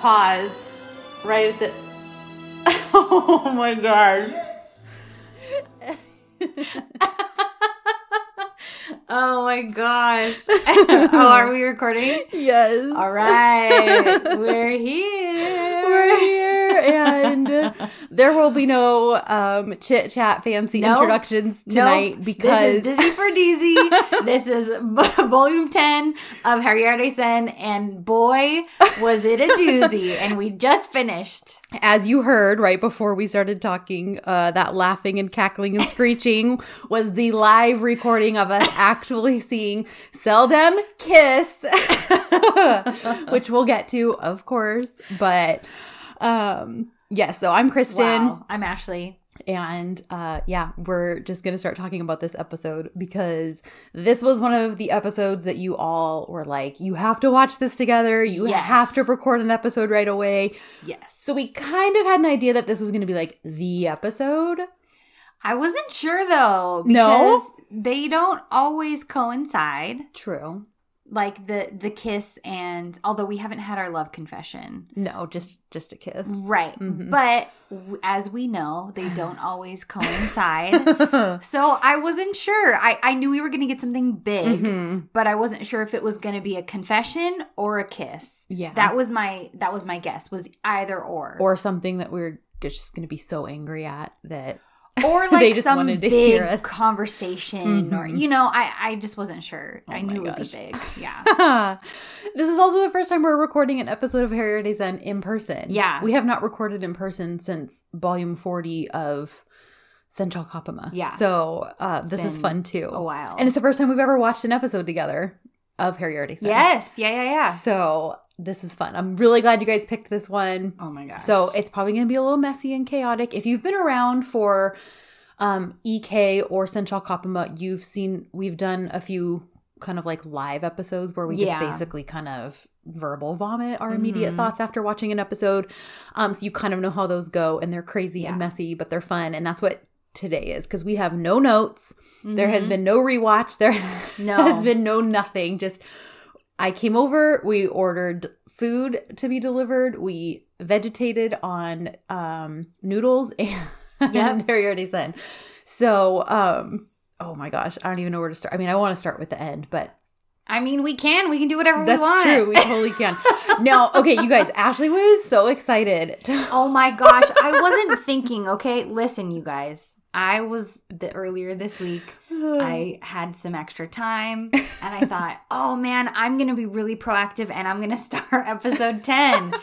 pause right at the. Oh my gosh. Oh my gosh. oh, are we recording? Yes. All right. We're here. We're here, and there will be no um, chit chat, fancy Nope. introductions tonight Nope. because this is Dizzy for Deezy. this is b- volume 10 of Harriet Sen, and boy, was it a doozy. and we just finished. as you heard right before we started talking, uh, that laughing and cackling and screeching was the live recording of us actually seeing Seldom kiss, which we'll get to, of course. But um, yes, so I'm Kristen. Wow. I'm Ashley. And uh, yeah, we're just going to start talking about this episode because this was one of the episodes that you all were like, you have to watch this together. You Yes. have to record an episode right away. Yes. So we kind of had an idea that this was going to be like the episode. I wasn't sure though. No? Because they don't always coincide. True. Like the the kiss and although we haven't had our love confession. No, just just a kiss. Right. Mhm. But w- as we know, they don't always coincide. so I wasn't sure. I, I knew we were going to get something big, Mhm. but I wasn't sure if it was going to be a confession or a kiss. Yeah. That was my that was my guess was either or. or something that we're just going to be so angry at that or They like just some wanted to big conversation or Mhm. you know, I I just wasn't sure. I Oh my knew it would be big. Yeah. this is also the first time we're recording an episode of harry Days Zen in person. Yeah. We have not recorded in person since volume 40 of Sen Çal Kapımı. Yeah. So uh, this is fun too. A while. And it's the first time we've ever watched an episode together of Harry Days yes. Yeah, yeah, yeah. So this is fun. I'm really glad you guys picked this one. Oh my gosh. So it's probably going to be a little messy and chaotic. If you've been around for um, EK or Sen Çal Kapımı, you've seen we've done a few kind of like live episodes where we just basically kind of verbal vomit our immediate Mhm. thoughts after watching an episode. Um, so you kind of know how those go, and they're crazy Yeah. and messy, but they're fun, and that's what today is because we have no notes. There has Mhm. been no rewatch. There No. has been no nothing. Just I came over, we ordered food to be delivered. We vegetated on um noodles and Yep. Said. So um oh my gosh, I don't even know where to start. I mean, I want to start with the end, but I mean, we can. We can do whatever that's we want. That's true. We totally can. now, okay, you guys, Ashley was so excited. to- Oh my gosh, I wasn't thinking, okay? Listen, you guys. I was the earlier this week. I had some extra time and I thought, "Oh man, I'm going to be really proactive and I'm going to start episode 10."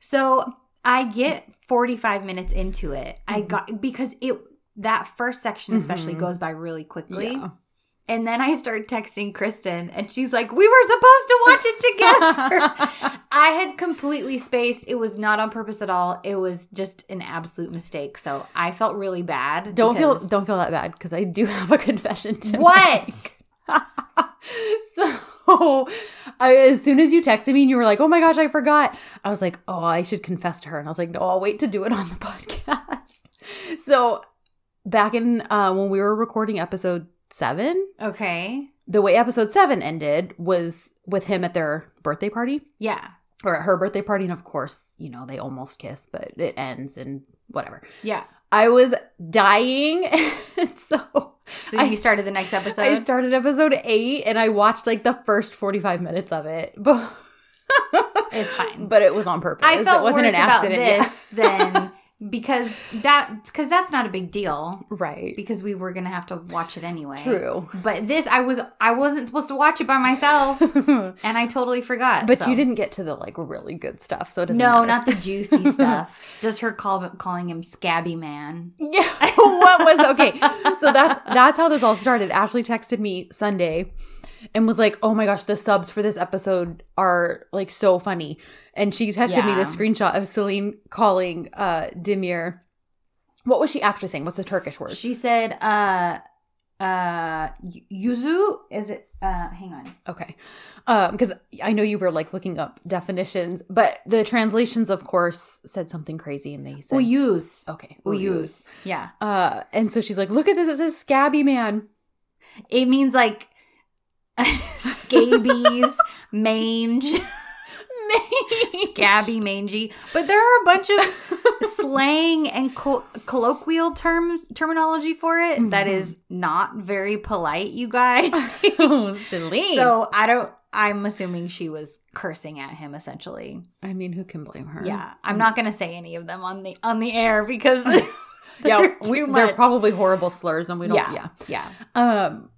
so, I get 45 minutes into it. I Mm-hmm. got because it that first section especially Mhm. goes by really quickly. Yeah. And then I start texting Kristen, and she's like, We were supposed to watch it together. I had completely spaced. It was not on purpose at all. It was just an absolute mistake. So I felt really bad. don't feel don't feel that bad because I do have a confession to What? so I, as soon as you texted me and you were like, "Oh my gosh, I forgot," I was like, "Oh, I should confess to her," and I was like, "No, I'll wait to do it on the podcast." so back in uh, when we were recording episode seven, Okay. the way episode seven ended was with him at their birthday party Yeah. or at her birthday party, and of course, you know they almost kiss, but it ends and whatever. Yeah. I was dying, and so So I- you started the next episode? I started episode eight and I watched like the first 45 minutes of it. But, It's fine. but it was on purpose. I felt it wasn't worse an about accident. this than because that because that's not a big deal Right. because we were gonna have to watch it anyway. True. But this, I was I wasn't supposed to watch it by myself, and I totally forgot. but so. you didn't get to the like really good stuff. So it doesn't No, matter. not the juicy stuff. Just her call, calling him Scabby Man. Yeah. what was okay? So that's that's how this all started. Ashley texted me Sunday and was like, "Oh my gosh, the subs for this episode are like so funny." And she texted me Yeah. this screenshot of Celine calling uh Dimir. What was she actually saying? What's the Turkish word? She said, uh, uh yuzu is it uh hang on Okay. Um, because I know you were like looking up definitions, but the translations, of course, said something crazy and they said uyuz Okay. uyuz yeah Uh and so she's like, look at this, it says scabby man. it means like scabies mange. Scabby mangy. But there are a bunch of slang and co- colloquial terms terminology for it that is not very polite you guys. So i don't i'm assuming she was cursing at him essentially. I mean, who can blame her? yeah i'm not gonna say any of them on the on the air because Yeah, they're we, they're probably horrible slurs and we don't yeah yeah. yeah. Um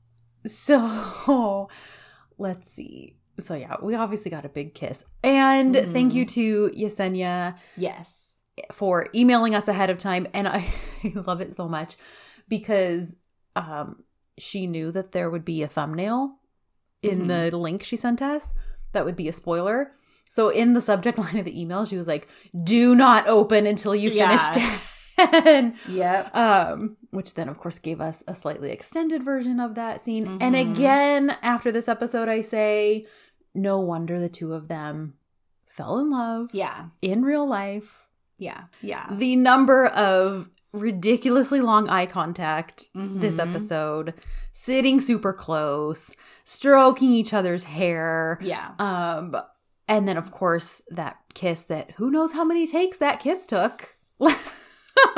so let's see. So yeah, we obviously got a big kiss. And thank you to Yesenia yes for emailing us ahead of time and I, love it so much because um she knew that there would be a thumbnail in the link she sent us that would be a spoiler. So in the subject line of the email she was like, "Do not open until you finish Yeah. 10." yep um which then of course gave us a slightly extended version of that scene. And Mhm. again, after this episode I say, no wonder the two of them fell in love yeah in real life yeah yeah the number of ridiculously long eye contact this Mhm. episode sitting super close stroking each other's hair yeah um and then of course that kiss that who knows how many takes that kiss took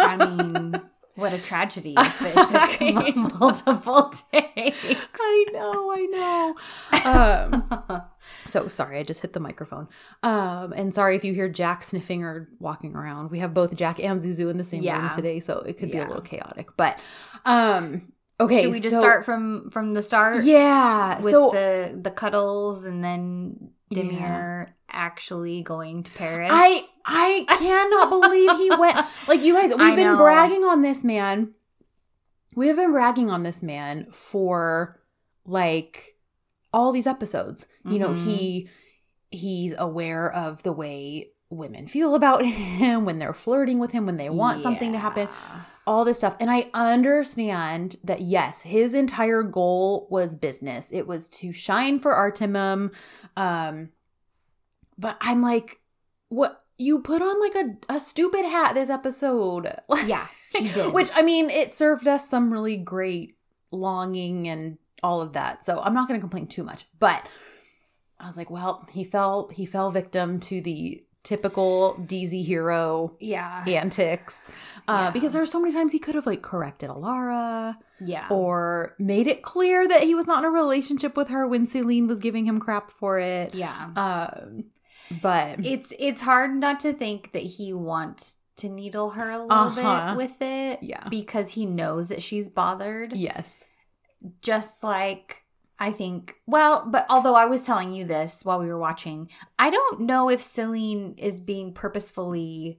I mean, what a tragedy if it took multiple days. I know, I know. Um, so sorry, I just hit the microphone. Um, and sorry if you hear Jack sniffing or walking around. We have both Jack and Zuzu in the same room today, so it could be a little chaotic. But um, okay, Should we just so- start from from the start? Yeah. With so the the cuddles and then Yeah. Demir actually going to Paris. I I cannot believe he went. Like you guys, we've been bragging on this man. We have been bragging on this man for like all these episodes. You know, Mhm. he he's aware of the way women feel about him when they're flirting with him, when they want something to happen, all this stuff. And I understand that yes, his entire goal was business. It was to shine for Artemim. Um but I'm like, what you put on like a, a stupid hat this episode. Yeah. Which I mean, it served us some really great longing and all of that. So I'm not gonna complain too much. But I was like, well, he fell he fell victim to the typical DZ hero yeah, antics. Uh, Yeah. because there were so many times he could have like corrected Alara yeah, or made it clear that he was not in a relationship with her when Celine was giving him crap for it. yeah. Um, but It's it's hard not to think that he wants to needle her a little Uh-huh. bit with it, Yeah. because he knows that she's bothered. yes, just like I think, well, but although I was telling you this while we were watching, I don't know if Celine is being purposefully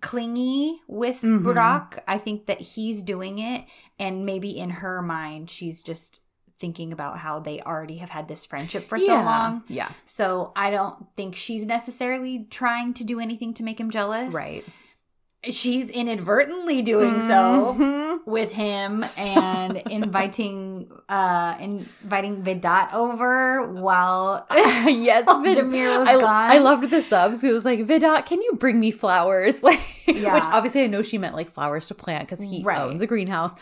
clingy with Mhm. Burak. I think that he's doing it, and maybe in her mind, she's just thinking about how they already have had this friendship for so Yeah. long. Yeah, So I don't think she's necessarily trying to do anything to make him jealous. right. She's inadvertently doing so Mhm. with him and inviting uh inviting Vedat over while yes, Demir was I, gone. I loved the subs. It was like, Vedat, can you bring me flowers? Like, Yeah. which obviously I know she meant like flowers to plant because he Right. owns a greenhouse.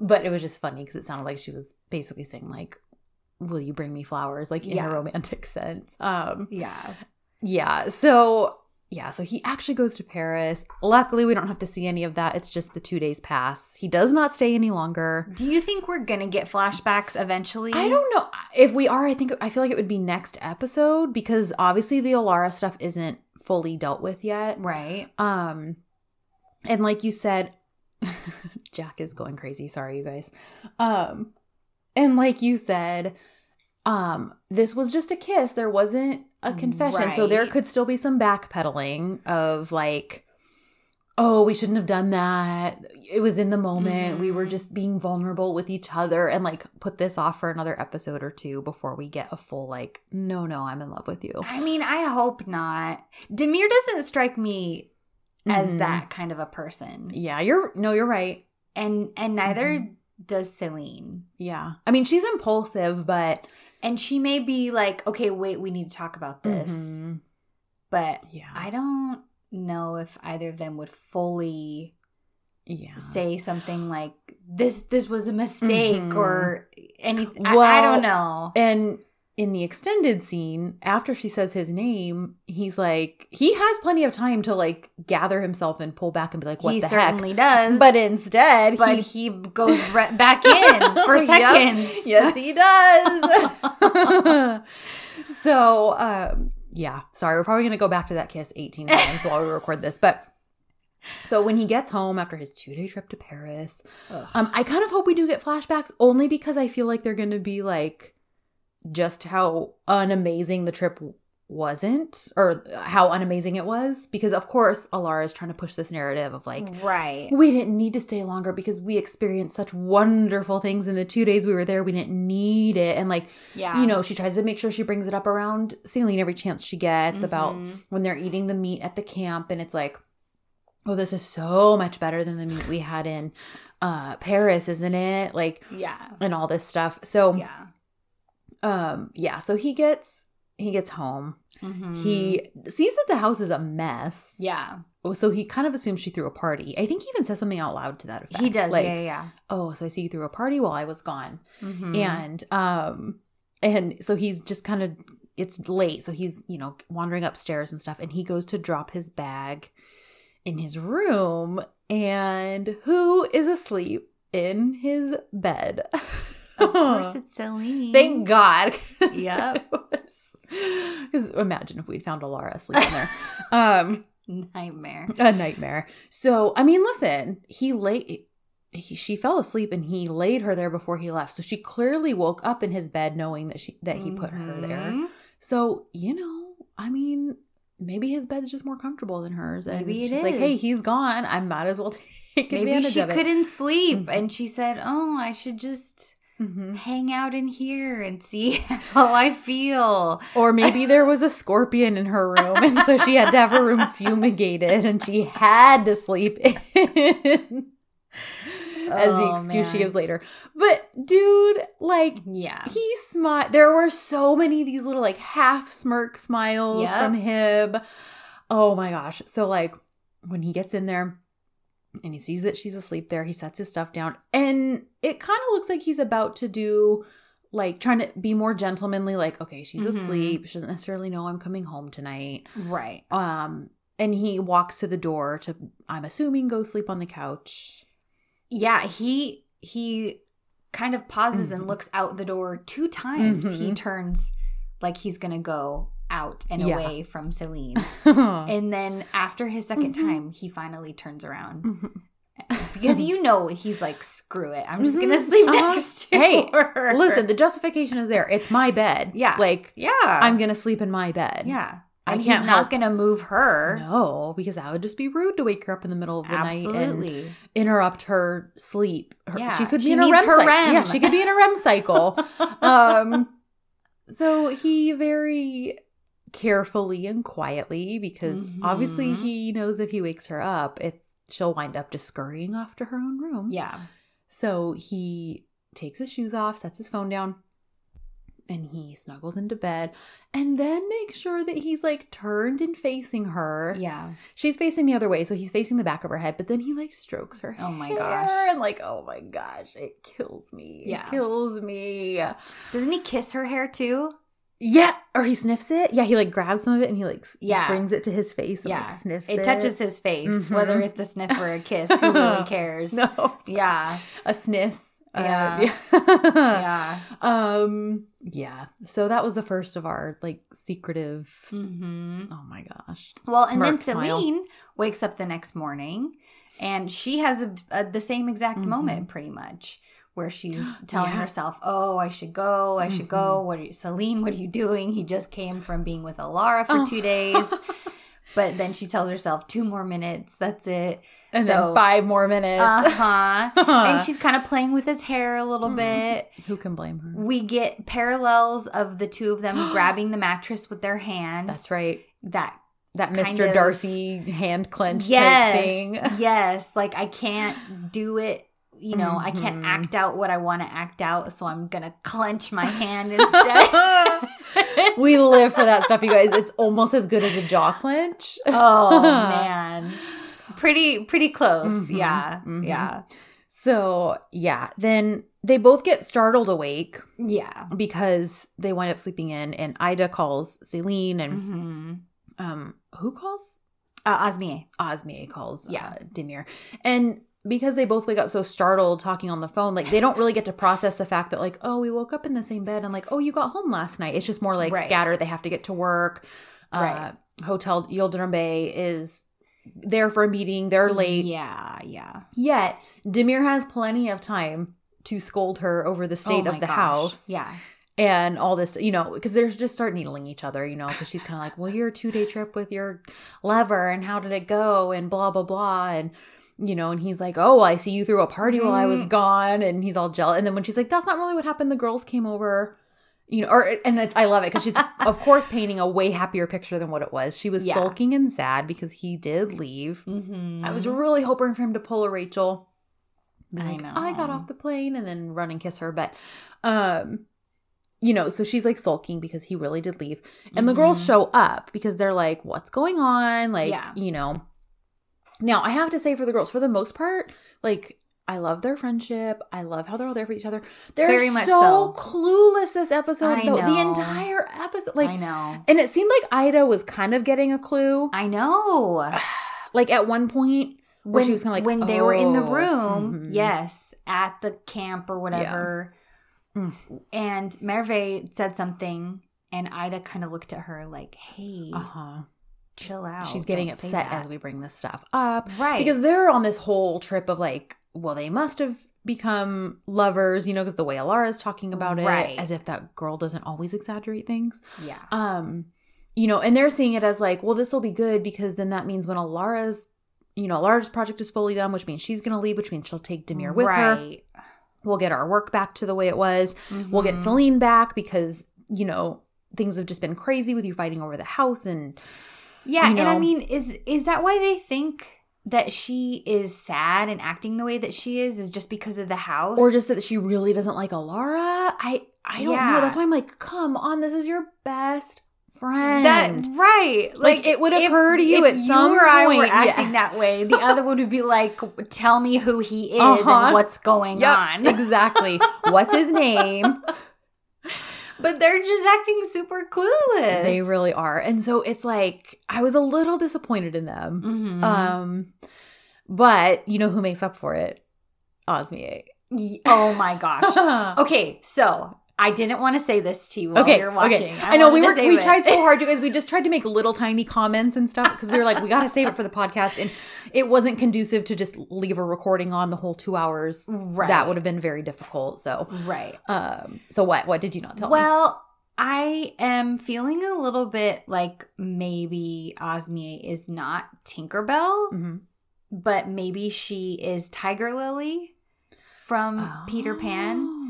But it was just funny because it sounded like she was basically saying like, "Will you bring me flowers?" Like in Yeah. a romantic sense. Um, Yeah. yeah. So yeah, so he actually goes to Paris. Luckily, we don't have to see any of that. It's just the two days pass. He does not stay any longer. Do you think we're gonna get flashbacks eventually? I don't know if we are. I think I feel like it would be next episode because obviously the Alara stuff isn't fully dealt with yet. Right. Um, and like you said, Jack is going crazy. Sorry, you guys. Um, and like you said, um, this was just a kiss. There wasn't a confession, so there could still be some backpedaling of like. Oh, we shouldn't have done that. It was in the moment. We were Mhm. just being vulnerable with each other and like put this off for another episode or two before we get a full like, no, no, I'm in love with you. I mean, I hope not. Demir doesn't strike me as Mhm. that kind of a person. Yeah, you're no, you're right. And and neither does Celine. Yeah. I mean, she's impulsive, but And she may be like, okay, wait, we need to talk about this. Mhm. But Yeah. I don't know if either of them would fully yeah. say something like this this was a mistake Mhm. or anything. I, I don't know. And in the extended scene, after she says his name, he's like, he has plenty of time to like gather himself and pull back and be like, what he the heck? certainly does. But instead, but he he goes back in for Yep. seconds. yes, he does. so, um, yeah, sorry, we're probably gonna go back to that kiss 18 times while we record this, but. So when he gets home after his two day trip to Paris, um, I kind of hope we do get flashbacks only because I feel like they're going to be like just how unamazing the trip wasn't or how unamazing it was. Because, of course, Alara is trying to push this narrative of like, right. we didn't need to stay longer because we experienced such wonderful things in the two days we were there. We didn't need it. And, like, Yeah. you know, she tries to make sure she brings it up around Celine every chance she gets about Mhm. when they're eating the meat at the camp. And it's like, oh, this is so much better than the meat we had in uh, Paris, isn't it? Like, Yeah. and all this stuff. So, Yeah. Um, yeah. So he gets he gets home. Mhm. He sees that the house is a mess. Yeah. So he kind of assumes she threw a party. I think he even says something out loud to that effect. He does. Like, yeah. Yeah. oh, so I see you threw a party while I was gone. Mhm. And um and so he's just kind of it's late. So he's, you know, wandering upstairs and stuff and he goes to drop his bag in his room and who is asleep in his bed? Of course, it's Celine. Thank God. Yep. Because imagine if we'd found Alara asleep in there. um Nightmare. a nightmare. So, I mean, listen, he lay he, she fell asleep and he laid her there before he left. So she clearly woke up in his bed knowing that she that he put her there. Mhm. So, you know, I mean, maybe his bed's just more comfortable than hers. And Maybe it's it like, hey, he's gone. I might as well take Maybe advantage she of it. couldn't sleep, Mhm. and she said, "Oh, I should just." Mhm. hang out in here and see how I feel. Or maybe there was a scorpion in her room, and so she had to have her room fumigated, and she had to sleep in. As the Oh, excuse she gives later. But dude, like Yeah. he smiled. There were so many of these little like half smirk smiles Yep. from him. Oh my gosh. So like when he gets in there and he sees that she's asleep there, he sets his stuff down and it kind of looks like he's about to do like trying to be more gentlemanly like okay, she's Mhm. asleep. She doesn't necessarily know I'm coming home tonight. Right. Um and he walks to the door to I'm assuming go sleep on the couch. Yeah, he he kind of pauses Mhm. and looks out the door two times. He Mhm. turns like he's going to go out and Yeah. away from Celine. and And then after his 2nd Mhm. time, he finally turns around. Mm-hmm. Because you know he's like, screw it. I'm just Mhm. going to sleep Uh-huh. next to Hey, her. Listen, the justification is there. It's my bed. Yeah. Like Yeah. I'm gonna sleep in my bed. Yeah. I And can't he's not help- going to move her. No, because that would just be rude to wake her up in the middle of the night and interrupt her sleep. Her, Yeah, she could be she in a REM her cycle. REM. Yeah, she could be in a REM cycle. um, so he very carefully and quietly, because obviously Mhm. he knows if he wakes her up, it's she'll wind up just scurrying off to her own room. yeah. So he takes his shoes off, sets his phone down, and he snuggles into bed and then makes sure that he's like turned and facing her. Yeah. She's facing the other way, so he's facing the back of her head, but then he like strokes her Oh my hair, gosh. And like, oh my gosh, it kills me. Yeah. It kills me. Doesn't he kiss her hair too? Yeah. Or he sniffs it. Yeah, he like grabs some of it and he like Yeah. brings it to his face and Yeah. like sniffs It it. touches his face, Mhm. whether it's a sniff or a kiss. Who really cares? No. Yeah. A sniss. Uh, Yeah. yeah. Yeah. Um yeah. So that was the first of our like secretive hmm Oh my gosh. Well, and then Smirk smile. Celine wakes up the next morning and she has a, a the same exact Mhm. moment pretty much where she's telling Yeah. herself, "Oh, I should go. I should go. What are you, Celine, what are you doing? He just came from being with Alara for Oh. 2 days." But then she tells herself, two more minutes. That's it. and So- then five more minutes. Uh huh. and she's kind of playing with his hair a little Mm. bit. Who can blame her? We get parallels of the two of them grabbing the mattress with their hands. That's right. that That Mr. of- Darcy hand clench yes, type thing. yes. Like I can't do it you know, I can't Mhm. act out what I want to act out, so I'm gonna clench my hand instead. we live for that stuff, you guys. It's almost as good as a jaw clench. oh man, pretty pretty close. Mhm, Yeah, mhm. yeah, So, yeah, then they both get startled awake yeah. because they wind up sleeping in, and Ida calls Celine, and hmm um, who calls? Uh, Osmie. Osmie calls Yeah. uh, Demir. And because they both wake up so startled talking on the phone, like they don't really get to process the fact that, like, oh, we woke up in the same bed and, like, oh, you got home last night. It's just more like Right. scattered. They have to get to work. Uh, Right. Hotel Yildirim Bey is there for a meeting. They're late. Yeah, yeah. Yet, Demir has plenty of time to scold her over the state Oh of the gosh. house Yeah. and all this, you know, because they're just start needling each other, you know, because she's kind of like, well, your two day trip with your lover and how did it go and blah, blah, blah. And, you know, and he's like, oh, I see you threw a party while I was Mhm. gone. And he's all jealous. And then when she's like, that's not really what happened, the girls came over. You know, or and it's, I love it because she's of course painting a way happier picture than what it was. She was Yeah. sulking and sad because he did leave. Mm-hmm. I was really hoping for him to pull a Rachel. Be I like, know. I got off the plane and then run and kiss her. But um, you know, so she's like sulking because he really did leave. And the girls Mhm. show up because they're like, What's going on? Like, Yeah. you know. Now I have to say for the girls, for the most part, like I love their friendship. I love how they're all there for each other. They're Very much so, so. clueless this episode, I though. The entire episode. like I know. and it seemed like Ida was kind of getting a clue. I know. Like at one point where when she was kinda like, when they were in the "Oh." room, Mhm. yes, at the camp or whatever, Mm. and Merve said something, and Ida kind of looked at her like, "Hey, uh-huh. Chill out." she's getting Don't upset as we bring this stuff up right because they're on this whole trip of like well they must have become lovers you know because the way Alara is talking about it, Right. as if that girl doesn't always exaggerate things yeah, um you know and they're seeing it as like well this will be good because then that means when alara's you know alara's project is fully done which means she's gonna leave which means she'll take demir with her right. we'll get our work back to the way it was we'll get Mhm. celine back because you know things have just been crazy with you fighting over the house and Yeah, you and I mean, is is that why they think that she is sad and acting the way that she is is just because of the house? or just that she really doesn't like Alara. I I don't know. That's why I'm like, come on, this is your best friend. that right? Like, it would occur to you if at some you or I were point, yeah. acting that way. The other would be like, "Tell me who he is Uh-huh. and what's going Yep, on." exactly. What's his name? But they're just acting super clueless. They really are, and so it's like I was a little disappointed in them. Mhm. Um, but you know who makes up for it? Osmie. Y- oh my gosh. Okay, so I didn't want to say this to you while okay, you're watching. okay. I, know we were we save tried so hard, you guys. We just tried to make little tiny comments and stuff because we were like, we got to save it for the podcast, and it wasn't conducive to just leave a recording on the whole two hours. Right. That would have been very difficult. So, right. um, so what? What did you not tell me? Well, I am feeling a little bit like maybe Osmie is not Tinkerbell, Mhm. but maybe she is Tiger Lily from Peter Pan.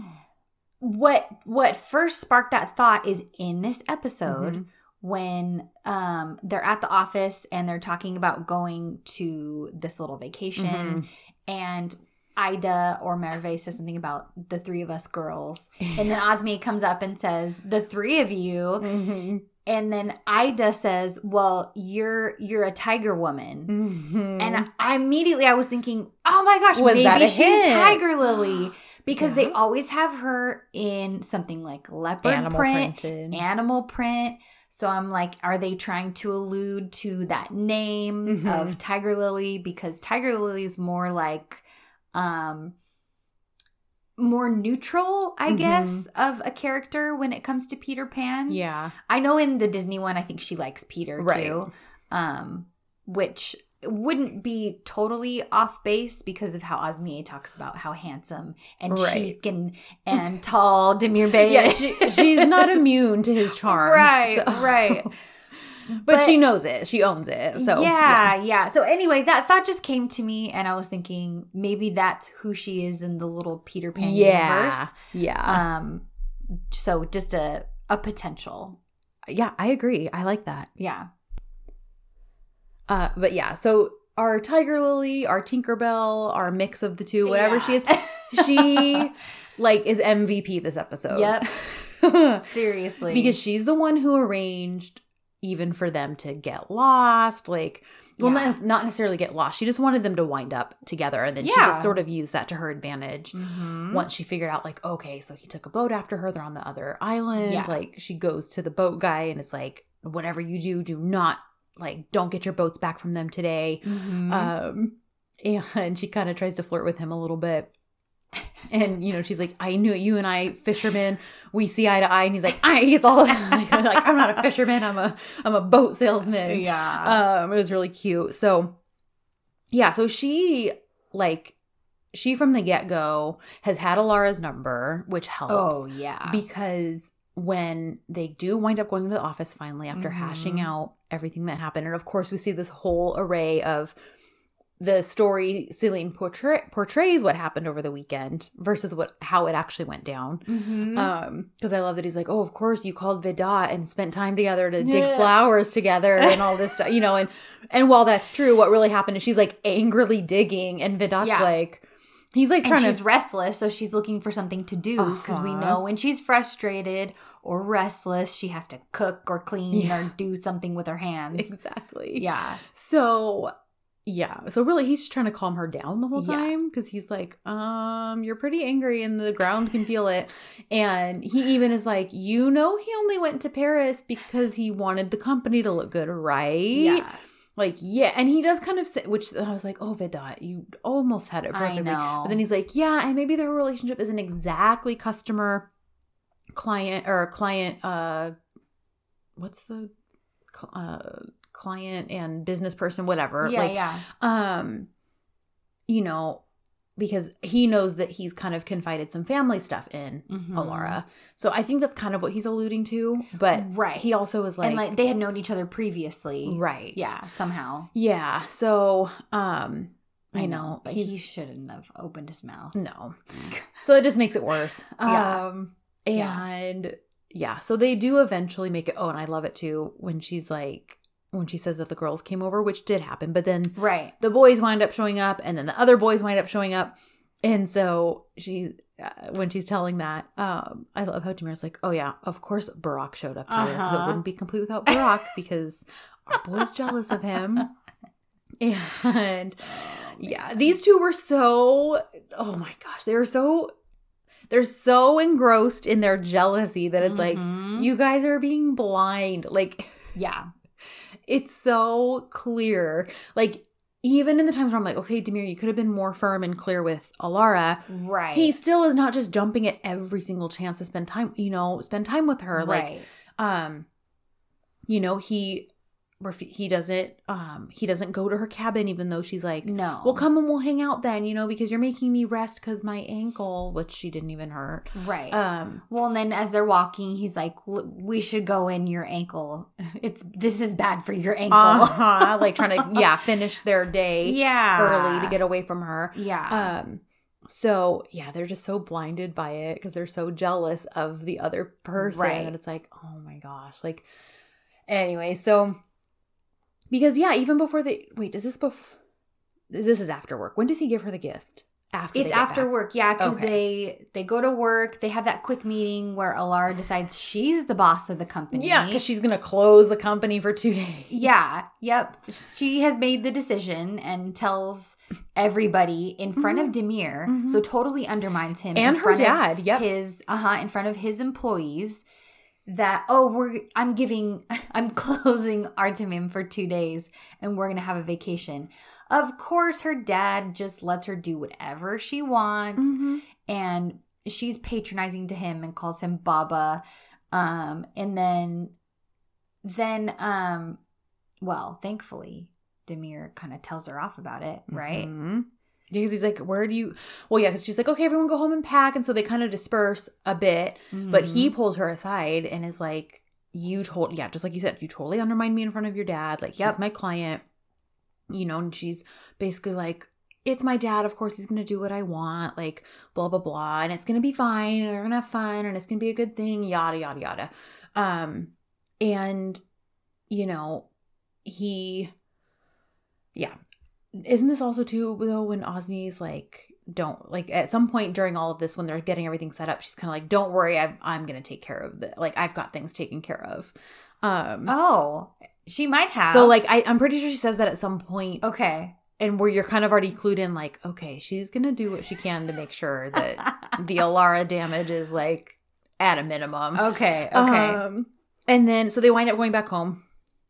What what first sparked that thought is in this episode Mhm. when um they're at the office and they're talking about going to this little vacation Mhm. and Ida or Merve says something about the three of us girls. And then Osmie comes up and says, "The three of you." Mhm. And then Ida says, "Well, you're you're a tiger woman." Mhm. And I immediately I was thinking, "Oh my gosh, Was maybe she's? Tiger Lily." Because they always have her in something like leopard animal print, printed. animal print. So I'm like, are they trying to allude to that name Mhm. of Tiger Lily? Because Tiger Lily is more like um more neutral, I Mhm. guess, of a character when it comes to Peter Pan. yeah. I know in the Disney one, I think she likes Peter Right. too. Um, which wouldn't be totally off base because of how Osmie talks about how handsome and Right. chic and, and tall Demir Bey Yeah, she, she's not immune to his charms. Right, so- right. But, But- she knows it. She owns it. So yeah, yeah, So anyway, that thought just came to me, and I was thinking maybe that's who she is in the little Peter Pan yeah, universe. yeah, Um, so just a a potential. yeah. I agree. I like that. Yeah. Uh, but yeah, so our Tiger Lily, our Tinkerbell, our mix of the two, whatever Yeah. she is, she like is MVP this episode. Yep. Seriously. because she's the one who arranged even for them to get lost like well Yeah. not, not necessarily get lost she just wanted them to wind up together and then she just sort of used that to her advantage Mhm. once she figured out like okay so he took a boat after her they're on the other island Yeah. like she goes to the boat guy and it's like whatever you do do not like don't get your boats back from them today. Mhm. um and she kind of tries to flirt with him a little bit. And you know she's like i knew it. You and i fishermen we see eye to eye. And he's like i it's all like, like, i'm not a fisherman. I'm a i'm a boat salesman. Yeah. um it was really cute. So yeah so she like she from the get-go has had alara's number which helps oh yeah. because when they do wind up going to the office finally after Mhm. hashing out everything that happened and of course we see this whole array of the story Celine portray- portrays what happened over the weekend versus what how it actually went down. Mhm. Um, because I love that he's like, oh, of course you called Vedat and spent time together to dig flowers together and all this stuff, you know. And and while that's true, what really happened is she's like angrily digging, and Vedat's Yeah. like, he's like and trying she's to restless, so she's looking for something to do because we Uh-huh. know when she's frustrated or restless, she has to cook or clean Yeah. or do something with her hands. exactly, Yeah. So yeah, so really he's just trying to calm her down the whole time because he's like, um, you're pretty angry and the ground can feel it. And he even is like, you know, he only went to Paris because he wanted the company to look good, right? Yeah. Like, yeah. And he does kind of say, which I was like, oh, Vedat, you almost had it I perfectly. know. But then he's like, yeah, and maybe their relationship isn't exactly customer client or client, uh, what's the, uh, client and business person, whatever. yeah, like, yeah. um you know because he knows that he's kind of confided some family stuff in Mhm. Alara. So I think that's kind of what he's alluding to, but Right. he also was like, and like they had known each other previously. right. Yeah, somehow. Yeah. So um I, know, but he shouldn't have opened his mouth. no. So it just makes it worse. Yeah. Um Yeah. and yeah, so they do eventually make it oh and I love it too when she's like when she says that the girls came over, which did happen, but then Right. the boys wind up showing up and then the other boys wind up showing up and so she uh, when she's telling that um i love how Demir's like oh yeah of course burak showed up here because it Uh-huh. wouldn't be complete without burak because our boy's jealous of him and yeah these two were so oh my gosh they were so they're so engrossed in their jealousy that it's like Mhm. you guys are being blind like Yeah. It's so clear. Like even in the times where I'm like, okay, Demir, you could have been more firm and clear with Alara. Right. He still is not just jumping at every single chance to spend time, you know, spend time with her. Like, right. um, you know, he he doesn't um he doesn't go to her cabin even though she's like, no. well, come and we'll hang out then, you know, because you're making me rest because my ankle, which she didn't even hurt. Right. Um, well, and then as they're walking, he's like, "L- "We should go in your ankle. It's this is bad for your ankle." uh-huh, like trying to yeah finish their day yeah. early to get away from her. Yeah. Um so yeah, they're just so blinded by it because they're so jealous of the other person Right. that it's like, oh my gosh. Like anyway, so because yeah, even before they wait, is this before this is after work. When does he give her the gift? After it's after back. work, yeah, because Okay. they they go to work. They have that quick meeting where Alara decides she's the boss of the company. Yeah, because she's gonna close the company for two days. Yeah, yep. She has made the decision and tells everybody in front of Demir, Mhm. so totally undermines him And in her front of dad, yep. his uh huh in front of his employees. That oh we're I'm giving I'm closing Artemim for two days and we're gonna have a vacation. Of course, her dad just lets her do whatever she wants Mhm. and she's patronizing to him and calls him baba um and then then um well thankfully demir kind of tells her off about it right Mhm. Because he's like, where do you? Well, yeah, because she's like, okay, everyone go home and pack, and so they kind of disperse a bit. But he Mhm. pulls her aside and is like, you told, yeah, just like you said, you totally undermined me in front of your dad. Like, Yep. he's my client, you know, and she's basically like, it's my dad. Of course, he's going to do what I want, like, blah, blah, blah. And it's going to be fine. And we're going to have fun. And it's going to be a good thing, yada, yada, yada. Um, and, you know, he, yeah. Isn't this also too though when Osmie's like don't like at some point during all of this when they're getting everything set up she's kind of like don't worry I'm, I'm gonna take care of it like I've got things taken care of um Oh, she might have. so like I, I'm pretty sure she says that at some point okay. and where you're kind of already clued in like okay she's gonna do what she can to make sure that the Alara damage is like at a minimum Okay. Okay. um, and then so they wind up going back home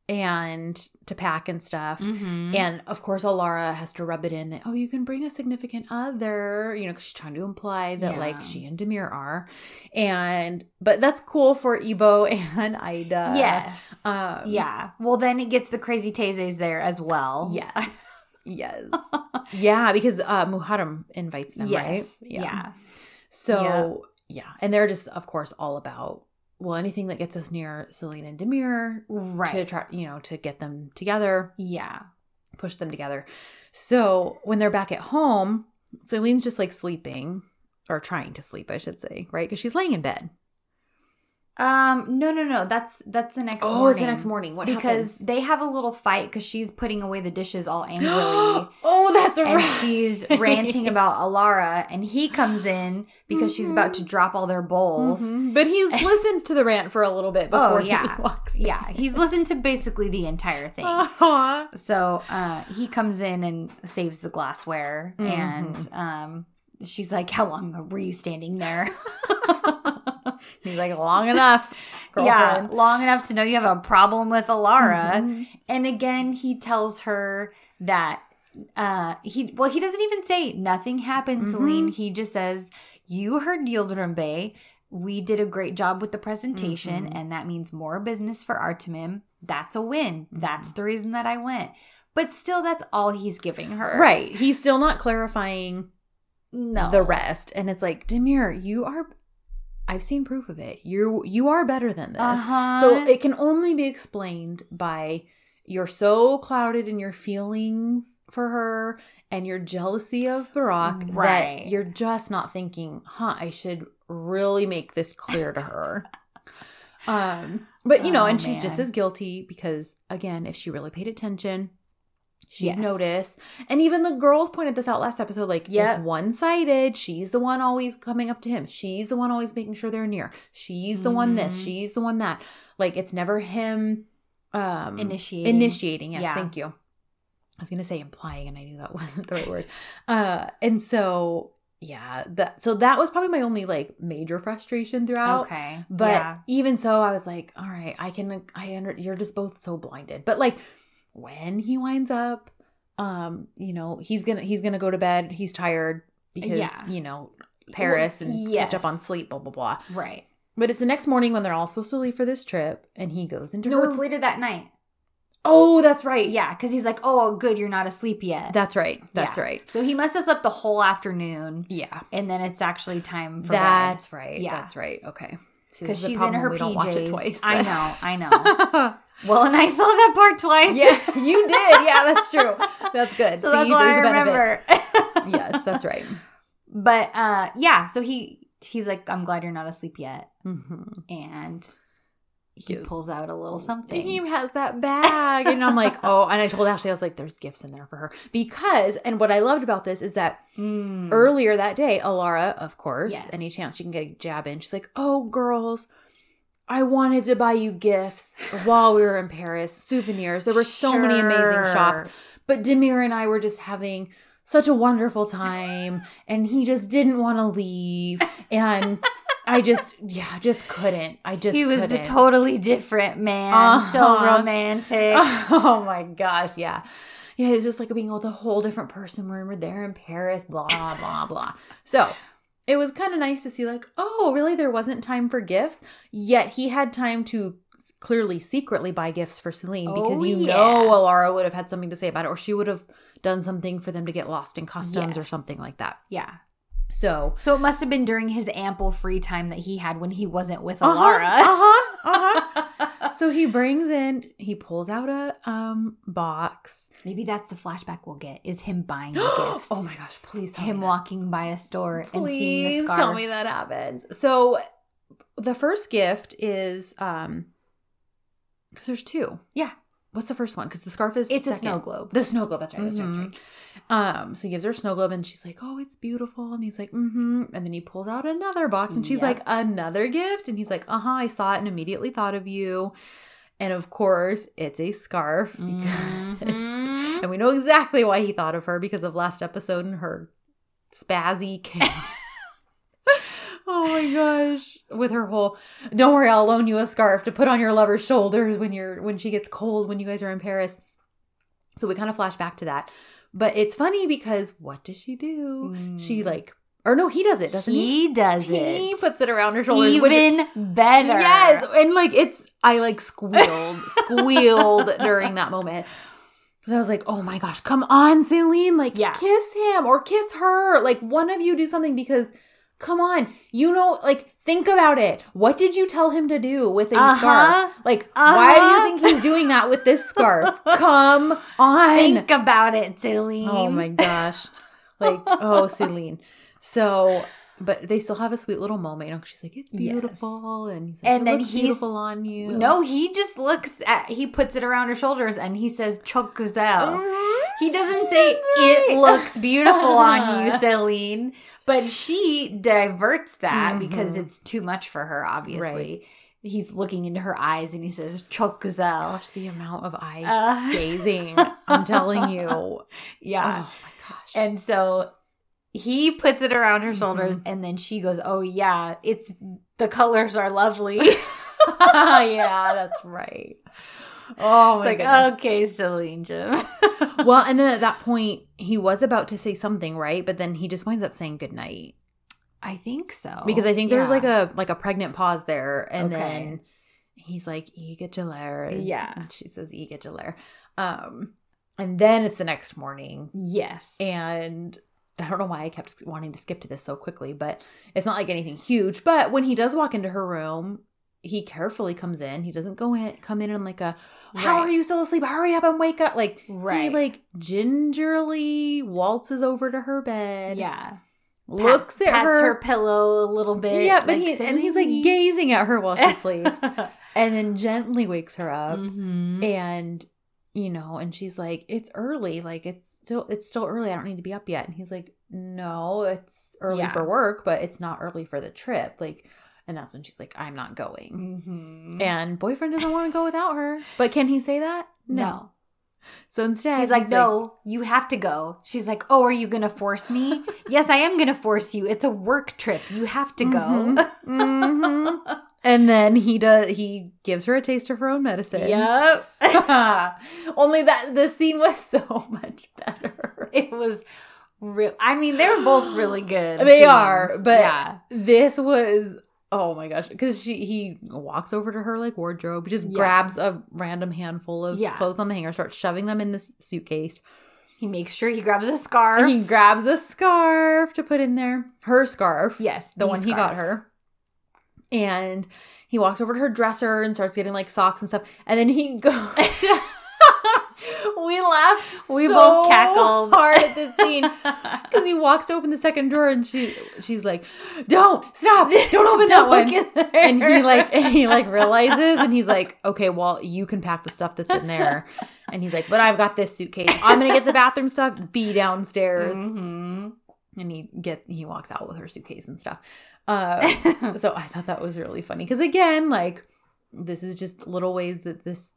and to pack and stuff mm-hmm. and of course, Alara has to rub it in that, oh, you can bring a significant other, you know, because she's trying to imply that Yeah. like she and Demir are. And, but that's cool for Ebo and Ida. yes. Um, yeah. Well, then it gets the crazy Tezes there as well. Yes. yes. yeah. Because uh, Muharrem invites them, right? yes. Yeah. So, yeah. And they're just, of course, all about, well, anything that gets us near Celine and Demir Right. to try, you know, to get them together. yeah. push them together. So when they're back at home, Celine's just like sleeping or trying to sleep, I should say, right? Because she's laying in bed. Um. No. No. No. That's that's the next. Oh, morning. it's the next morning. What because happens? they have a little fight because she's putting away the dishes all angrily. oh, that's and right. she's ranting about Alara, and he comes in because she's about to drop all their bowls. Mhm. But he's listened to the rant for a little bit before Oh yeah, he walks. in. yeah. He's listened to basically the entire thing. Aw. So uh, he comes in and saves the glassware, Mm-hmm. and um, she's like, "How long were you standing there?" he's like, long enough, yeah, long enough to know you have a problem with Alara. Mhm. And again, he tells her that uh he well he doesn't even say nothing happened, Mhm. Celine. He just says, You heard Yildirim Bey. We did a great job with the presentation, Mhm. and that means more business for Artemim. That's a win. Mm-hmm. That's the reason that I went. But still, that's all he's giving her. Right. He's still not clarifying No. the rest. And it's like, Demir, you are I've seen proof of it. You you are better than this. Uh-huh. So it can only be explained by you're so clouded in your feelings for her and your jealousy of Burak Right. that you're just not thinking, huh, I should really make this clear to her. um, but you know, Oh, and she's just as guilty because again, if she really paid attention, she'd Yes. notice. And even the girls pointed this out last episode like, Yep. it's one sided. She's the one always coming up to him. She's the one always making sure they're near. She's the one this. Mhm. She's the one that. Like, it's never him um Initiating. Initiating, yes, Yeah. thank you. I was gonna say implying, and I knew that wasn't the right word. Uh, and so yeah, that so that was probably my only like major frustration throughout. Okay. But yeah. even so, I was like, all right, I can, I under, you're just both so blinded. But like when he winds up, um, you know, he's gonna, he's gonna go to bed. He's tired because, Yeah. you know, Paris and yes. catch up on sleep, blah, blah, blah. Right. But it's the next morning when they're all supposed to leave for this trip and he goes into No, her. it's later that night. oh, that's right. Yeah, because he's like, "Oh, good, you're not asleep yet." That's right. That's Yeah. right. So he must have slept the whole afternoon, Yeah. and then it's actually time for That's right. Yeah. That's right. Okay. Because this is the she's in her we PJs. watch it twice. I know, I know. well, and I saw that part twice. yeah, you did. Yeah, that's true. That's good. so that's See, why I there's a benefit. remember. yes, that's right. But uh, yeah, so he he's like, "I'm glad you're not asleep yet," Mm-hmm. and he pulls out a little something. He has that bag, and I'm like, oh. And I told Ashley, I was like, "There's gifts in there for her." Because, and what I loved about this is that Mm. earlier that day, Alara, of course, Yes. any chance she can get a jab in, she's like, "Oh, girls." I wanted to buy you gifts while we were in Paris, souvenirs. There were so many amazing shops. But Demir and I were just having such a wonderful time, and he just didn't want to leave. And I just, yeah, just couldn't. I just He was couldn't. a totally different man, so Uh-huh. romantic. oh my gosh, yeah. Yeah, it's just like being with a whole different person when we're there in Paris, blah, blah, blah. So it was kind of nice to see, like, oh, really? There wasn't time for gifts, yet he had time to clearly secretly buy gifts for Celine because Oh, you yeah. know Alara would have had something to say about it, or she would have done something for them to get lost in customs or something like that. yeah. So So it must have been during his ample free time that he had when he wasn't with Uh-huh, Alara. uh-huh, uh-huh. so he brings in, he pulls out a um box. Maybe that's the flashback we'll get is him buying the gifts. oh my gosh, please tell him me that. walking by a store and seeing the scarf. Please tell me that happens. So the first gift is um because there's two. Yeah. what's the first one? Because the scarf is It's a snow globe. The snow globe. That's right. That's right. Mhm. right. Um, so he gives her a snow globe, and she's like, "Oh, it's beautiful." And he's like, "Mm-hmm." And then he pulls out another box, and she's Yep. like, "Another gift?" And he's like, "Uh huh." I saw it and immediately thought of you. And of course, it's a scarf. because- Mhm. and we know exactly why he thought of her because of last episode and her spazzy oh my gosh. With her whole don't worry, I'll loan you a scarf to put on your lover's shoulders when you're when she gets cold when you guys are in Paris. So we kind of flash back to that. But it's funny because what does she do? She Mm. like or no, he does it, doesn't he? he does He it He puts it around her shoulders. which- even better. Yes, and like it's I like squealed, squealed during that moment. Cause I was like, oh my gosh, come on, Celine, like Yeah. kiss him or kiss her. Like one of you do something because come on, you know, like think about it. What did you tell him to do with a Uh-huh. scarf? Like, why do Uh-huh. you think he's doing that with this scarf? come on. Think about it, Celine. Oh my gosh. Like, oh, Celine. So, but they still have a sweet little moment. You know, she's like, it's Yes. beautiful. And he's like, And then looks he's- beautiful on you. No, he just looks at. He puts it around her shoulders and he says "çok güzel." He doesn't say That's it looks beautiful on you, Celine, but she diverts that because Mhm. it's too much for her. Obviously, he's looking into her eyes and he says "çok güzel." Gosh, the amount of eye Uh, gazing. I'm telling you. Yeah oh my gosh. and so he puts it around her Mm-hmm. shoulders, and then she goes, "Oh yeah, it's the colors are lovely." yeah, that's right. Oh like, goodness. okay, Celine Jim. well, and then at that point, he was about to say something, right? But then he just winds up saying goodnight. I think so. because I think there's like a like a pregnant pause there, and Okay. then he's like İyi geceler. and Yeah. she says İyi geceler. Um, and then it's the next morning, yes. and I don't know why I kept wanting to skip to this so quickly, but it's not like anything huge. But when he does walk into her room, he carefully comes in. He doesn't go in, come in and like a, how Right. are you still asleep? Hurry up and wake up! Like he Right. like gingerly waltzes over to her bed. yeah. looks Pat- at her. her pillow a little bit. yeah, but like, he and he's like gazing at her while she sleeps, and then gently wakes her up, Mhm. and you know, and she's like, "It's early, like it's still it's still early. I don't need to be up yet." And he's like, "No, it's early Yeah. for work, but it's not early for the trip." Like, and that's when she's like, "I'm not going." Mhm. And boyfriend doesn't want to go without her, but can he say that? no. So instead, He's like, no, you have to go. She's like, oh, are you to force me? yes, I am to force you. It's a work trip. You have to go. Mhm. Mhm. And then he does. He gives her a taste of her own medicine. yep. Only that the scene was so much better. it was real. I mean, they were both really good. They scenes. are, but yeah. this was oh my gosh because she he walks over to her like wardrobe, just Yeah. grabs a random handful of Yeah. clothes on the hanger, starts shoving them in this suitcase. He makes sure he grabs a scarf. And he grabs a scarf to put in there, her scarf, yes, the one he got her, and he walks over to her dresser and starts getting like socks and stuff, and then he goes. we laughed. We so both cackled. hard at this scene because he walks to open the second drawer and she she's like, "Don't stop! Don't open that Don't one." in there. And he like he like realizes and he's like, "Okay, well you can pack the stuff that's in there." And he's like, "But I've got this suitcase. I'm gonna get the bathroom stuff. Be downstairs." Mhm. And he get he walks out with her suitcase and stuff. Uh, so I thought that was really funny because again, like this is just little ways that this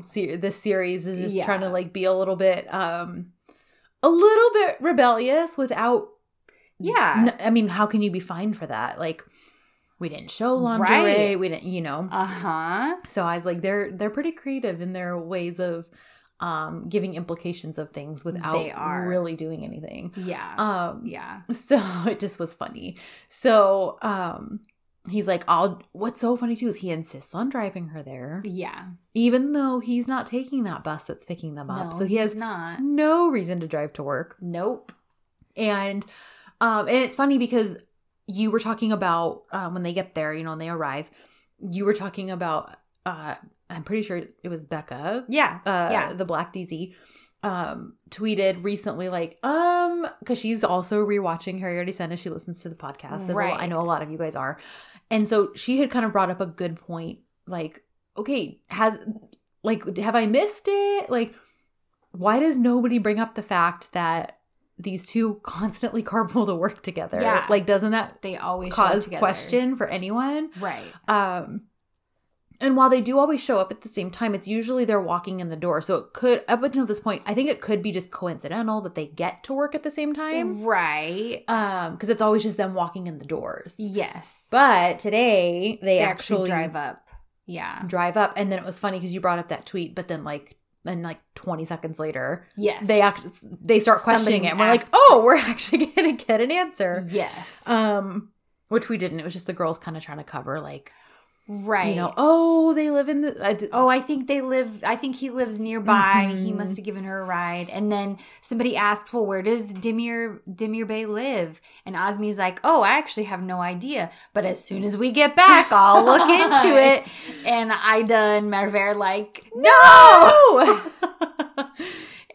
se- this series is just Yeah. trying to like be a little bit um a little bit rebellious without Yeah. N- I mean, how can you be fined for that? Like, we didn't show lingerie. Right. We didn't, you know. Uh huh. So I was like, they're they're pretty creative in their ways of um giving implications of things without They are. really doing anything. Yeah. Um, yeah. so it just was funny. So um, he's like, I'll. What's so funny too is he insists on driving her there, Yeah. even though he's not taking that bus that's picking them up. No, so he has not. no reason to drive to work. Nope. And um and it's funny because you were talking about um, when they get there, you know, when they arrive, you were talking about uh I'm pretty sure it was Becca, Yeah. uh yeah. the Black DZ um tweeted recently like um cuz she's also rewatching Harry already sent us she listens to the podcast as Right. I know a lot of you guys are. And so she had kind of brought up a good point like okay, has like have I missed it? Like why does nobody bring up the fact that these two constantly carpool to work together? Yeah. Like doesn't that They always cause question for anyone? Right. Um and while they do always show up at the same time, it's usually they're walking in the door. So it could up until this point, I think it could be just coincidental that they get to work at the same time. Right. Um, because it's always just them walking in the doors. Yes. But today they, They actually, actually drive up. Yeah. drive up, and then it was funny because you brought up that tweet, but then like and like 20 seconds later Yes. they act they start Somebody questioning it and we're like oh we're actually gonna get an answer Yes. um which we didn't it was just the girls kind of trying to cover like right. you know oh they live in the d- Oh, I think they live. I think he lives nearby. He Mhm. must have given her a ride. And then somebody asked, "Well, where does Demir Demir Bey live?" And Osmie's like, "Oh, I actually have no idea. But as soon as we get back, I'll look into it." And Ida and Merver are like, "No!"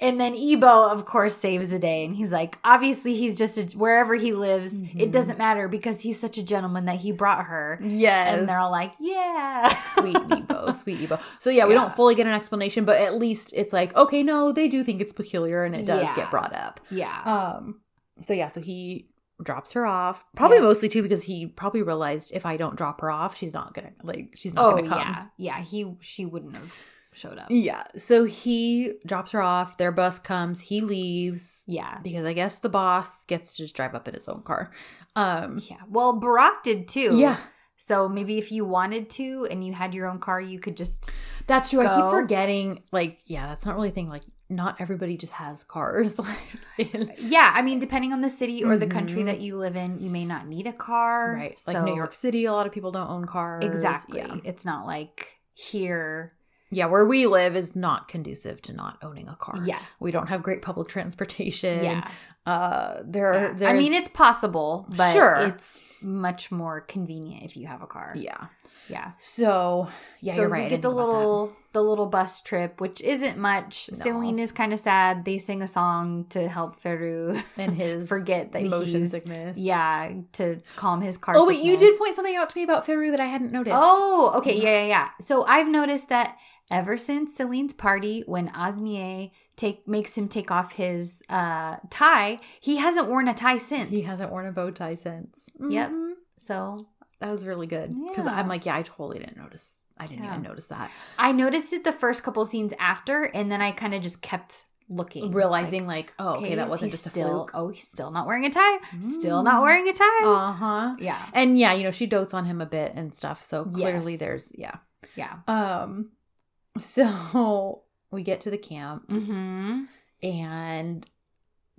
and then Ebo, of course, saves the day, and he's like, "Obviously, he's just a, wherever he lives. It Mhm. doesn't matter because he's such a gentleman that he brought her." yes And they're all like, "Yeah." sweet Ebo, sweet Ebo. So yeah, we Yeah. don't fully get an explanation, but at least it's like, okay, no, they do think it's peculiar and it does Yeah. get brought up. yeah. Um so yeah, so he drops her off. Probably Yeah. mostly too because he probably realized if I don't drop her off, she's not gonna like she's not Oh gonna come. yeah, yeah. He she wouldn't have showed up. Yeah. So he drops her off, their bus comes, he leaves Yeah, because I guess the boss gets to just drive up in his own car. Um yeah. Well, Burak did too. yeah, So maybe if you wanted to and you had your own car, you could just. that's true. I keep forgetting like yeah, that's not really a thing like not everybody just has cars like Yeah, I mean, depending on the city or the country Mhm. that you live in, you may not need a car. Right. Like So- New York City, a lot of people don't own cars. Exactly. Yeah. It's not like here. Yeah, where we live is not conducive to not owning a car. Yeah. We don't have great public transportation. Yeah. Uh there Yeah. I mean, it's possible, but Sure. it's much more convenient if you have a car. Yeah. Yeah. So yeah, so you're right. we get the didn't think about that. little the little bus trip, which isn't much. No. Celine is kind of sad. They sing a song to help Feru and his forget that motion he's sickness. yeah to calm his car. Oh wait, you did point something out to me about Feru that I hadn't noticed. Oh, okay, yeah, yeah, yeah. So I've noticed that ever since Celine's party, when Osmie take makes him take off his uh tie, he hasn't worn a tie since. he hasn't worn a bow tie since. Yep. Mhm. So That was really good. Because Yeah. I'm like, yeah, I totally didn't notice. I didn't Yeah. even notice that. I noticed it the first couple scenes after, and then I kind of just kept looking, Realizing like, oh, okay, that wasn't just a still, fluke. Oh, he's still not wearing a tie. Still Mm. not wearing a tie. Uh-huh. yeah, And yeah, you know, she dotes on him a bit and stuff. So clearly Yes. there's yeah. yeah. Um so we get to the camp Mm-hmm. and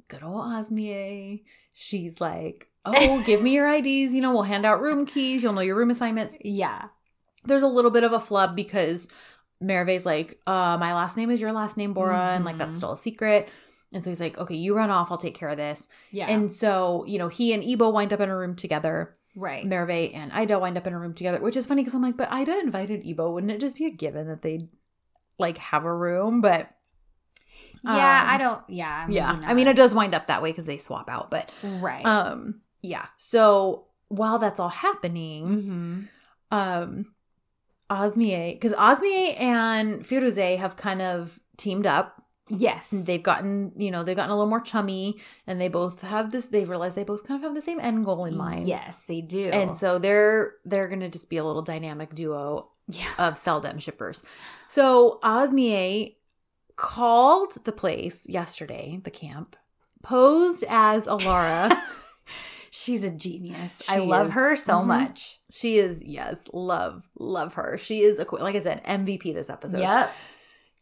good old Osmie, she's like, Oh, give me your IDs, you know, we'll hand out room keys, you'll know your room assignments. Yeah. There's a little bit of a flub because Merve's like, uh, my last name is your last name, Bora, and like that's Mhm. still a secret. And so he's like, Okay, you run off, I'll take care of this. Yeah. And so, you know, he and Ebo wind up in a room together. right. Merve and Ida wind up in a room together, which is funny because I'm like, but Ida invited Ebo. Wouldn't it just be a given that they'd like have a room? But yeah, um, I don't. Yeah. yeah, I mean, it does wind up that way because they swap out. But right. um, yeah. So while that's all happening, mm-hmm. um, Osmie, because Osmie and Firuze have kind of teamed up. Yes. They've gotten, you know, they've gotten a little more chummy, and they both have this. They've realized they both kind of have the same end goal in mind. Yes, they do. and so they're they're gonna just be a little dynamic duo yeah. of Seldom shippers. So Osmie called the place yesterday, the camp, posed as Alara. She's a genius. She I love is. her so Mhm. much. she is yes, love love her. She is a like I said MVP this episode. Yep.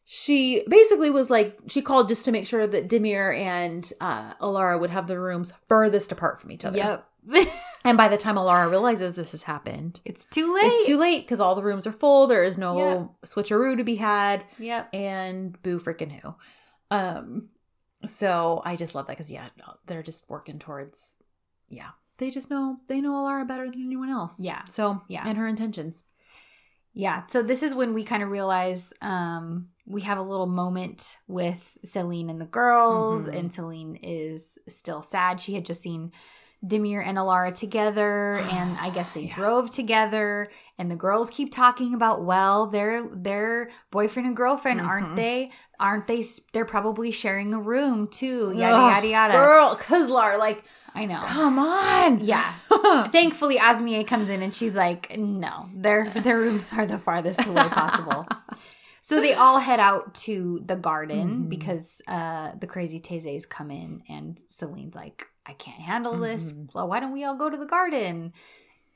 She basically was like she called just to make sure that Demir and uh, Alara would have the rooms furthest apart from each other. Yep. And by the time Alara realizes this has happened, it's too late. it's too late because all the rooms are full. There is no Yep. switcheroo to be had. Yep. and boo freaking who. Um, so I just love that because yeah, they're just working towards, yeah, they just know they know Alara better than anyone else. Yeah. So Yeah. and her intentions. Yeah. So this is when we kind of realize um, we have a little moment with Celine and the girls, Mhm. and Celine is still sad. She had just seen Demir and Alara together, and I guess they drove together. And the girls keep talking about, well, they're they're boyfriend and girlfriend, Mm-hmm. aren't they? Aren't they? They're probably sharing a room too. Yada Ugh, yada yada. Girl, cause Kuzlar, like, I know. come on. Yeah. Thankfully, Osmie comes in and she's like, "No, their their rooms are the farthest away possible." so they all head out to the garden Mm-hmm. because uh, the crazy Tezes come in, and Celine's like, "I can't handle this. Mm-hmm. Well, why don't we all go to the garden?"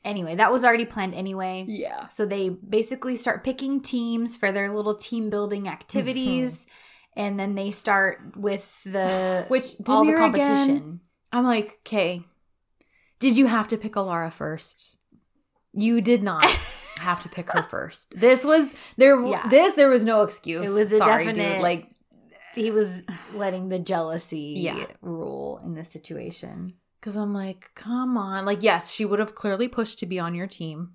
Anyway, that was already planned anyway. Yeah. So they basically start picking teams for their little team building activities. And then they start with the Which, all the competition. again? I'm like, okay, did you have to pick Alara first? You did not have to pick her first. This was there. Yeah. This there was no excuse. It was a Sorry, definite- dude. Like, he was letting the jealousy Yeah. rule in this situation. because I'm like, come on. Like, yes, she would have clearly pushed to be on your team.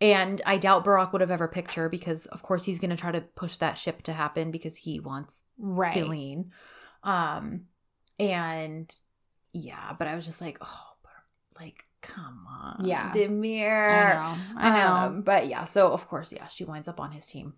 And I doubt Burak would have ever picked her because, of course, he's going to try to push that ship to happen because he wants Right. Celine. Um, and yeah, but I was just like, oh, like, come on, Yeah. Demir. I know. I know. Um, but yeah, so of course, yeah, she winds up on his team,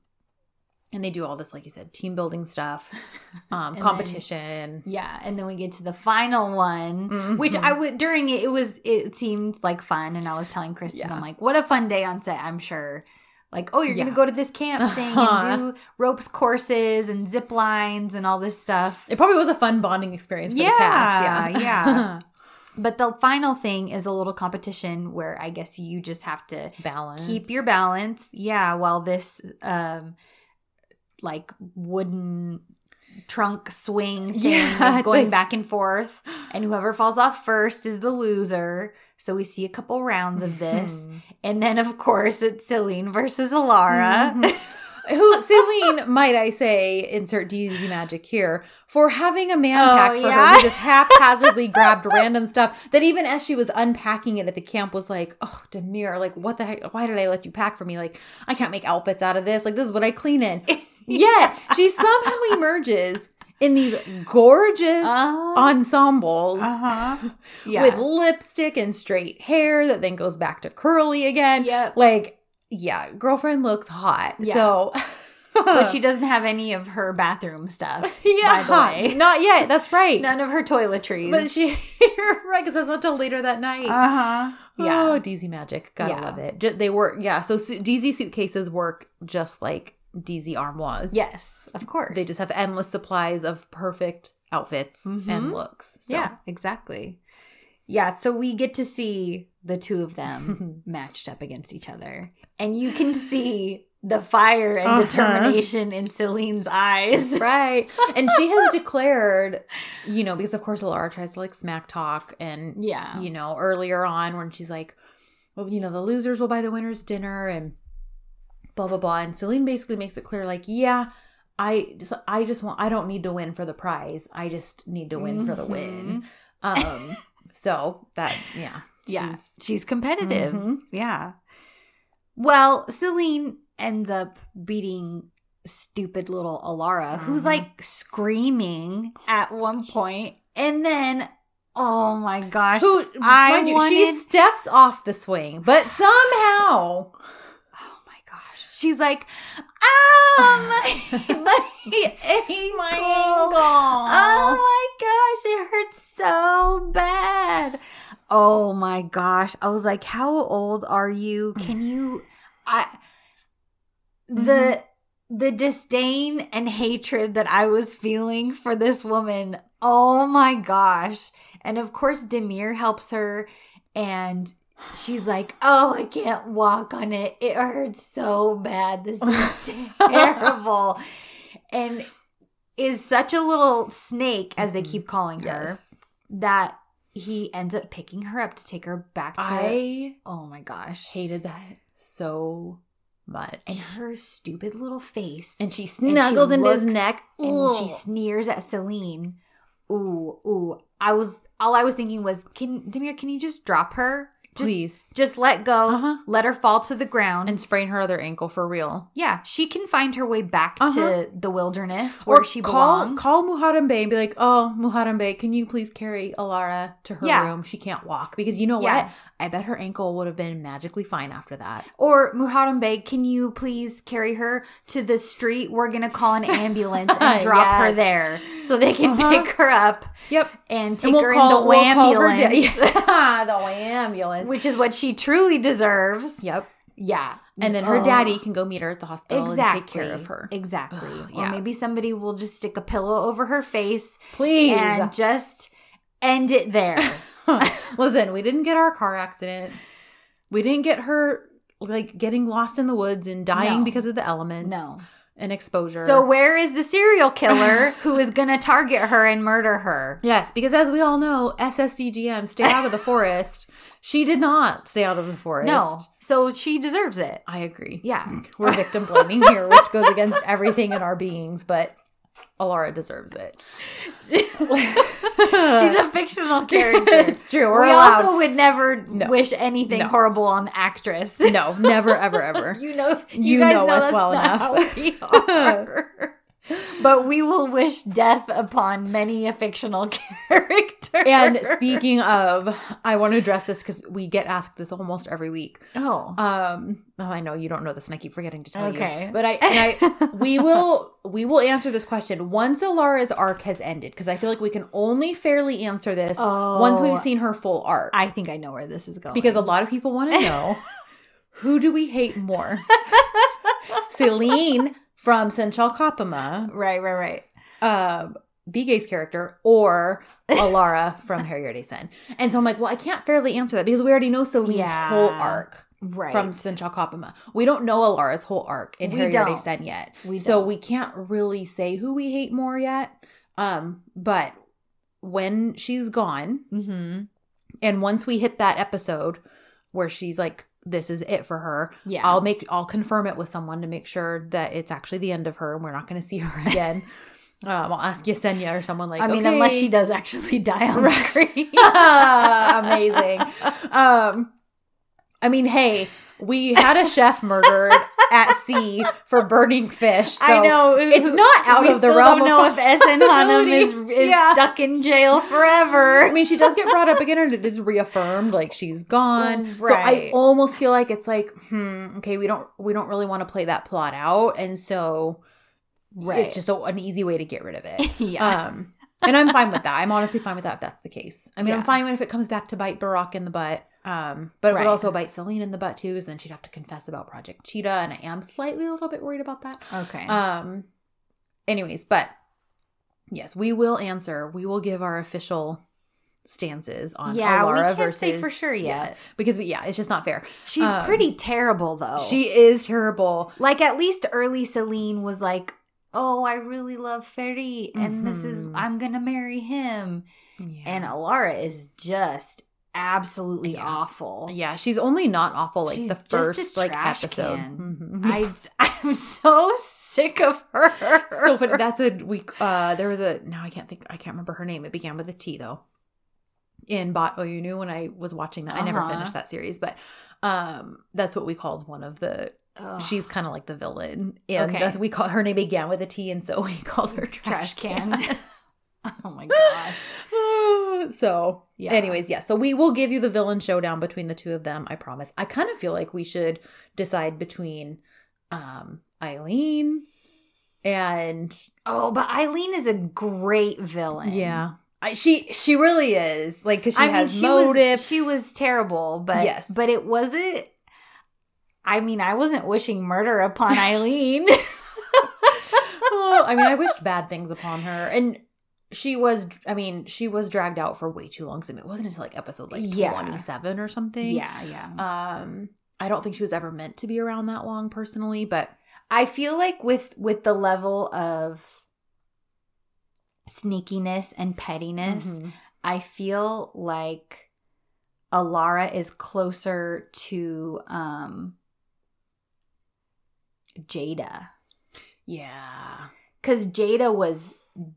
and they do all this, like you said, team building stuff, um, then- competition. yeah, and then we get to the final one, which Mhm. I would during it. It was it seemed like fun, and I was telling Kristen, Yeah. I'm like, what a fun day on set. I'm sure. Like, oh, you're Yeah. gonna go to this camp thing Uh-huh. and do ropes courses and zip lines and all this stuff. It probably was a fun bonding experience for the cast. Yeah, Yeah, yeah. But the final thing is a little competition where I guess you just have to balance. keep your balance yeah while this um like wooden trunk swing thing Yeah, going like- back and forth and whoever falls off first is the loser so we see a couple rounds of this Mm-hmm. and then of course it's Celine versus Alara Mhm. Who Celine, might I say, insert DZ magic here, for having a man Oh, pack for yeah? her who just haphazardly grabbed random stuff that even as she was unpacking it at the camp was like, oh, Demir, like what the heck? Why did I let you pack for me? Like, I can't make outfits out of this. Like, this is what I clean in. Yet she somehow emerges in these gorgeous Uh-huh. ensembles uh-huh yeah with lipstick and straight hair that then goes back to curly again. Yep. Like, yeah, girlfriend looks hot. Yeah. So, but she doesn't have any of her bathroom stuff yeah, by the way not yet. That's right. none of her toiletries But she, right, because that's not till later that night. uh-huh yeah Oh, DZ magic. Gotta Yeah. love it. They work, yeah. So su- DZ suitcases work just like DZ armoires. yes of course They just have endless supplies of perfect outfits Mhm. and looks. So. Yeah, exactly. Yeah, so we get to see the two of them matched up against each other. And you can see the fire and Uh-huh. determination in Celine's eyes. Right. And she has declared, you know, because of course Alara tries to like smack talk and Yeah. you know, earlier on when she's like, well, you know, the losers will buy the winners dinner and blah blah blah. And Celine basically makes it clear, like, yeah, I just I just want I don't need to win for the prize. I just need to win for the win. Um so that yeah. Yeah. she's- She's competitive. Mhm. Yeah. Well, Celine ends up beating stupid little Alara, who's Mhm. like screaming at one point, and then oh my gosh, Who I you, she steps off the swing, but somehow. She's like, ah, my, my ankle. my Oh my gosh, it hurts so bad. Oh my gosh. I was like, how old are you? Can you I the the disdain and hatred that I was feeling for this woman. Oh my gosh. And of course Demir helps her and she's like, "Oh, I can't walk on it. It hurts so bad. This is terrible." and is such a little snake as they Mhm. keep calling her Yes. that he ends up picking her up to take her back to I Oh my gosh. hated that so much. And her stupid little face. And she she snuggles into his neck. and she sneers at Celine. Ooh, ooh. I was all I was thinking was, can Demir, can you just drop her? Just, Please. just let go. Uh-huh. Let her fall to the ground. And sprain her other ankle for real. yeah, she can find her way back Uh-huh. to the wilderness where Or she call belongs. call Muharrem Bey and be like, "Oh, Muharrem Bey, can you please carry Alara to her Yeah. room? She can't walk because you know Yeah. what? I bet her ankle would have been magically fine after that." Or Muharrem Bey, can you please carry her to the street? We're gonna call an ambulance and drop her there so they can Uh-huh. pick her up Yep. and take And we'll her call, in the we'll ambulance, the ambulance. which is what she truly deserves. Yep. Yeah, And then her Oh. daddy can go meet her at the hospital exactly and take care of her. Exactly. Ugh, Or yeah. maybe somebody will just stick a pillow over her face Please. and just end it there. Listen, we didn't get our car accident. We didn't get her like getting lost in the woods and dying No. because of the elements. No. And exposure. So where is the serial killer who is going to target her and murder her? Yes, because as we all know, SSDGM, stay out of the forest. She did not stay out of the forest. No. So she deserves it. I agree. Yeah. We're victim blaming here, which goes against everything in our beings, but Alara deserves it. She's a fictional character. it's true. We allowed. also would never No. wish anything No. horrible on the actress. no, never, ever, ever. you know, you, You guys know know, us well enough. How we are. but we will wish death upon many a fictional character. And speaking of, I want to address this because we get asked this almost every week. oh, Um, oh, I know you don't know this, and I keep forgetting to tell Okay. you. Okay, but I, and I, we will, we will answer this question once Alara's arc has ended because I feel like we can only fairly answer this once we've Oh. seen her full arc. I think I know where this is going. because a lot of people want to know who do we hate more, Celine from Sen Çal Kapımı, right, right, right. um, Bige's character, or Alara from Sen. And so I'm like, well, I can't fairly answer that because we already know Celine's Yeah. whole arc Right. from Sen Çal Kapımı. We don't know Alara's whole arc in We Harrier de don't. Sen yet. We so don't. we can't really say who we hate more yet. Um, but when she's gone, mm-hmm. and once we hit that episode where she's like, this is it for her, Yeah. I'll make I'll confirm it with someone to make sure that it's actually the end of her and we're not gonna see her again. um, I'll ask Yesenia or someone like I mean, okay. unless she does actually die on screen. amazing. Um, I mean, hey, we had a chef murdered at sea for burning fish. So I know it's not out of the realm Don't know of if Essen Hanum is, is Yeah. stuck in jail forever. I mean, she does get brought up again, and it is reaffirmed like she's gone. So I almost feel like it's like, hmm, okay, we don't we don't really want to play that plot out, and so Right. it's just a, an easy way to get rid of it. yeah. Um, and I'm fine with that. I'm honestly fine with that if that's the case. I mean, Yeah. I'm fine with if it comes back to bite Burak in the butt. Um, but it would also bite Celine in the butt too, because then she'd have to confess about Project Cheetah, and I am slightly a little bit worried about that. okay. Um, anyways, but yes, we will answer. We will give our official stances on yeah, we Alara can't versus say for sure yeah, yet. because we yeah, it's just not fair. She's Um, pretty terrible though. She is terrible. like at least early Celine was like, "Oh, I really love Ferry, and this is Mhm. I'm gonna marry him." Yeah. And Alara is just absolutely Yeah. awful. yeah, she's only not awful like She's the first like episode. Mhm. I I'm so sick of her. so funny. That's a week. Uh, there was a now I can't think. I can't remember her name. It began with a T though. In Baht Oyunu when I was watching that, I never Uh-huh. finished that series, but um, that's what we called one of the. Ugh. She's kind of like the villain, and Okay. that's we call her name began with a T, and so we called her trash trash, can. can. oh my gosh. so, Yeah. anyways, yeah. So we will give you the villain showdown between the two of them. I promise. I kind of feel like we should decide between um Eileen and Oh, but Eileen is a great villain. Yeah. I, she she really is like because she I mean, has she motive. was she was terrible, but Yes. but it wasn't. I mean, I wasn't wishing murder upon Eileen. Oh, I mean, I wished bad things upon her, and she was. I mean, she was dragged out for way too long. So it wasn't until like episode like Yeah. twenty seven or something. yeah, yeah. Um, I don't think she was ever meant to be around that long, personally. But I feel like with with the level of sneakiness and pettiness, Mhm. I feel like Alara is closer to um Jada. yeah, Cause Jada was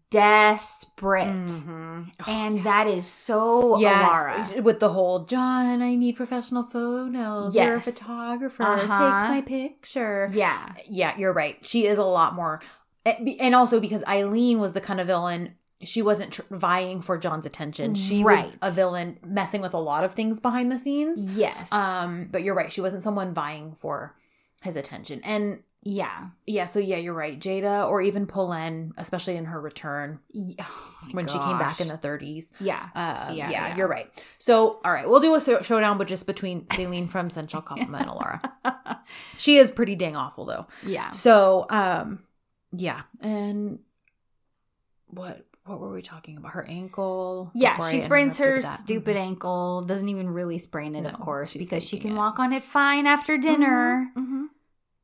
desperate. Mhm. And that is so Yes, Alara. with the whole John, I need professional photos. You're a Yes. photographer. Uh-huh. Take my picture. Yeah. Yeah, you're right. She is a lot more, and also because Eileen was the kind of villain. She wasn't tr- vying for John's attention. She was Right. a villain messing with a lot of things behind the scenes. Yes. Um, but you're right. She wasn't someone vying for his attention. And yeah. yeah, so yeah, you're right. Jada or even Polen, especially in her return Ye- oh when she came back in the 30s. Yeah. Uh, Yeah, yeah, yeah. you're right. So, all right, we'll do a so- showdown, but just between Celine from Sen Çal Kapımı and Alara. She is pretty dang awful, though. Yeah. So, um, yeah, and what what were we talking about? Her ankle. Yeah, she sprains her stupid ankle. Doesn't even really sprain it, of course, because she can it. walk on it fine after dinner. Mhm,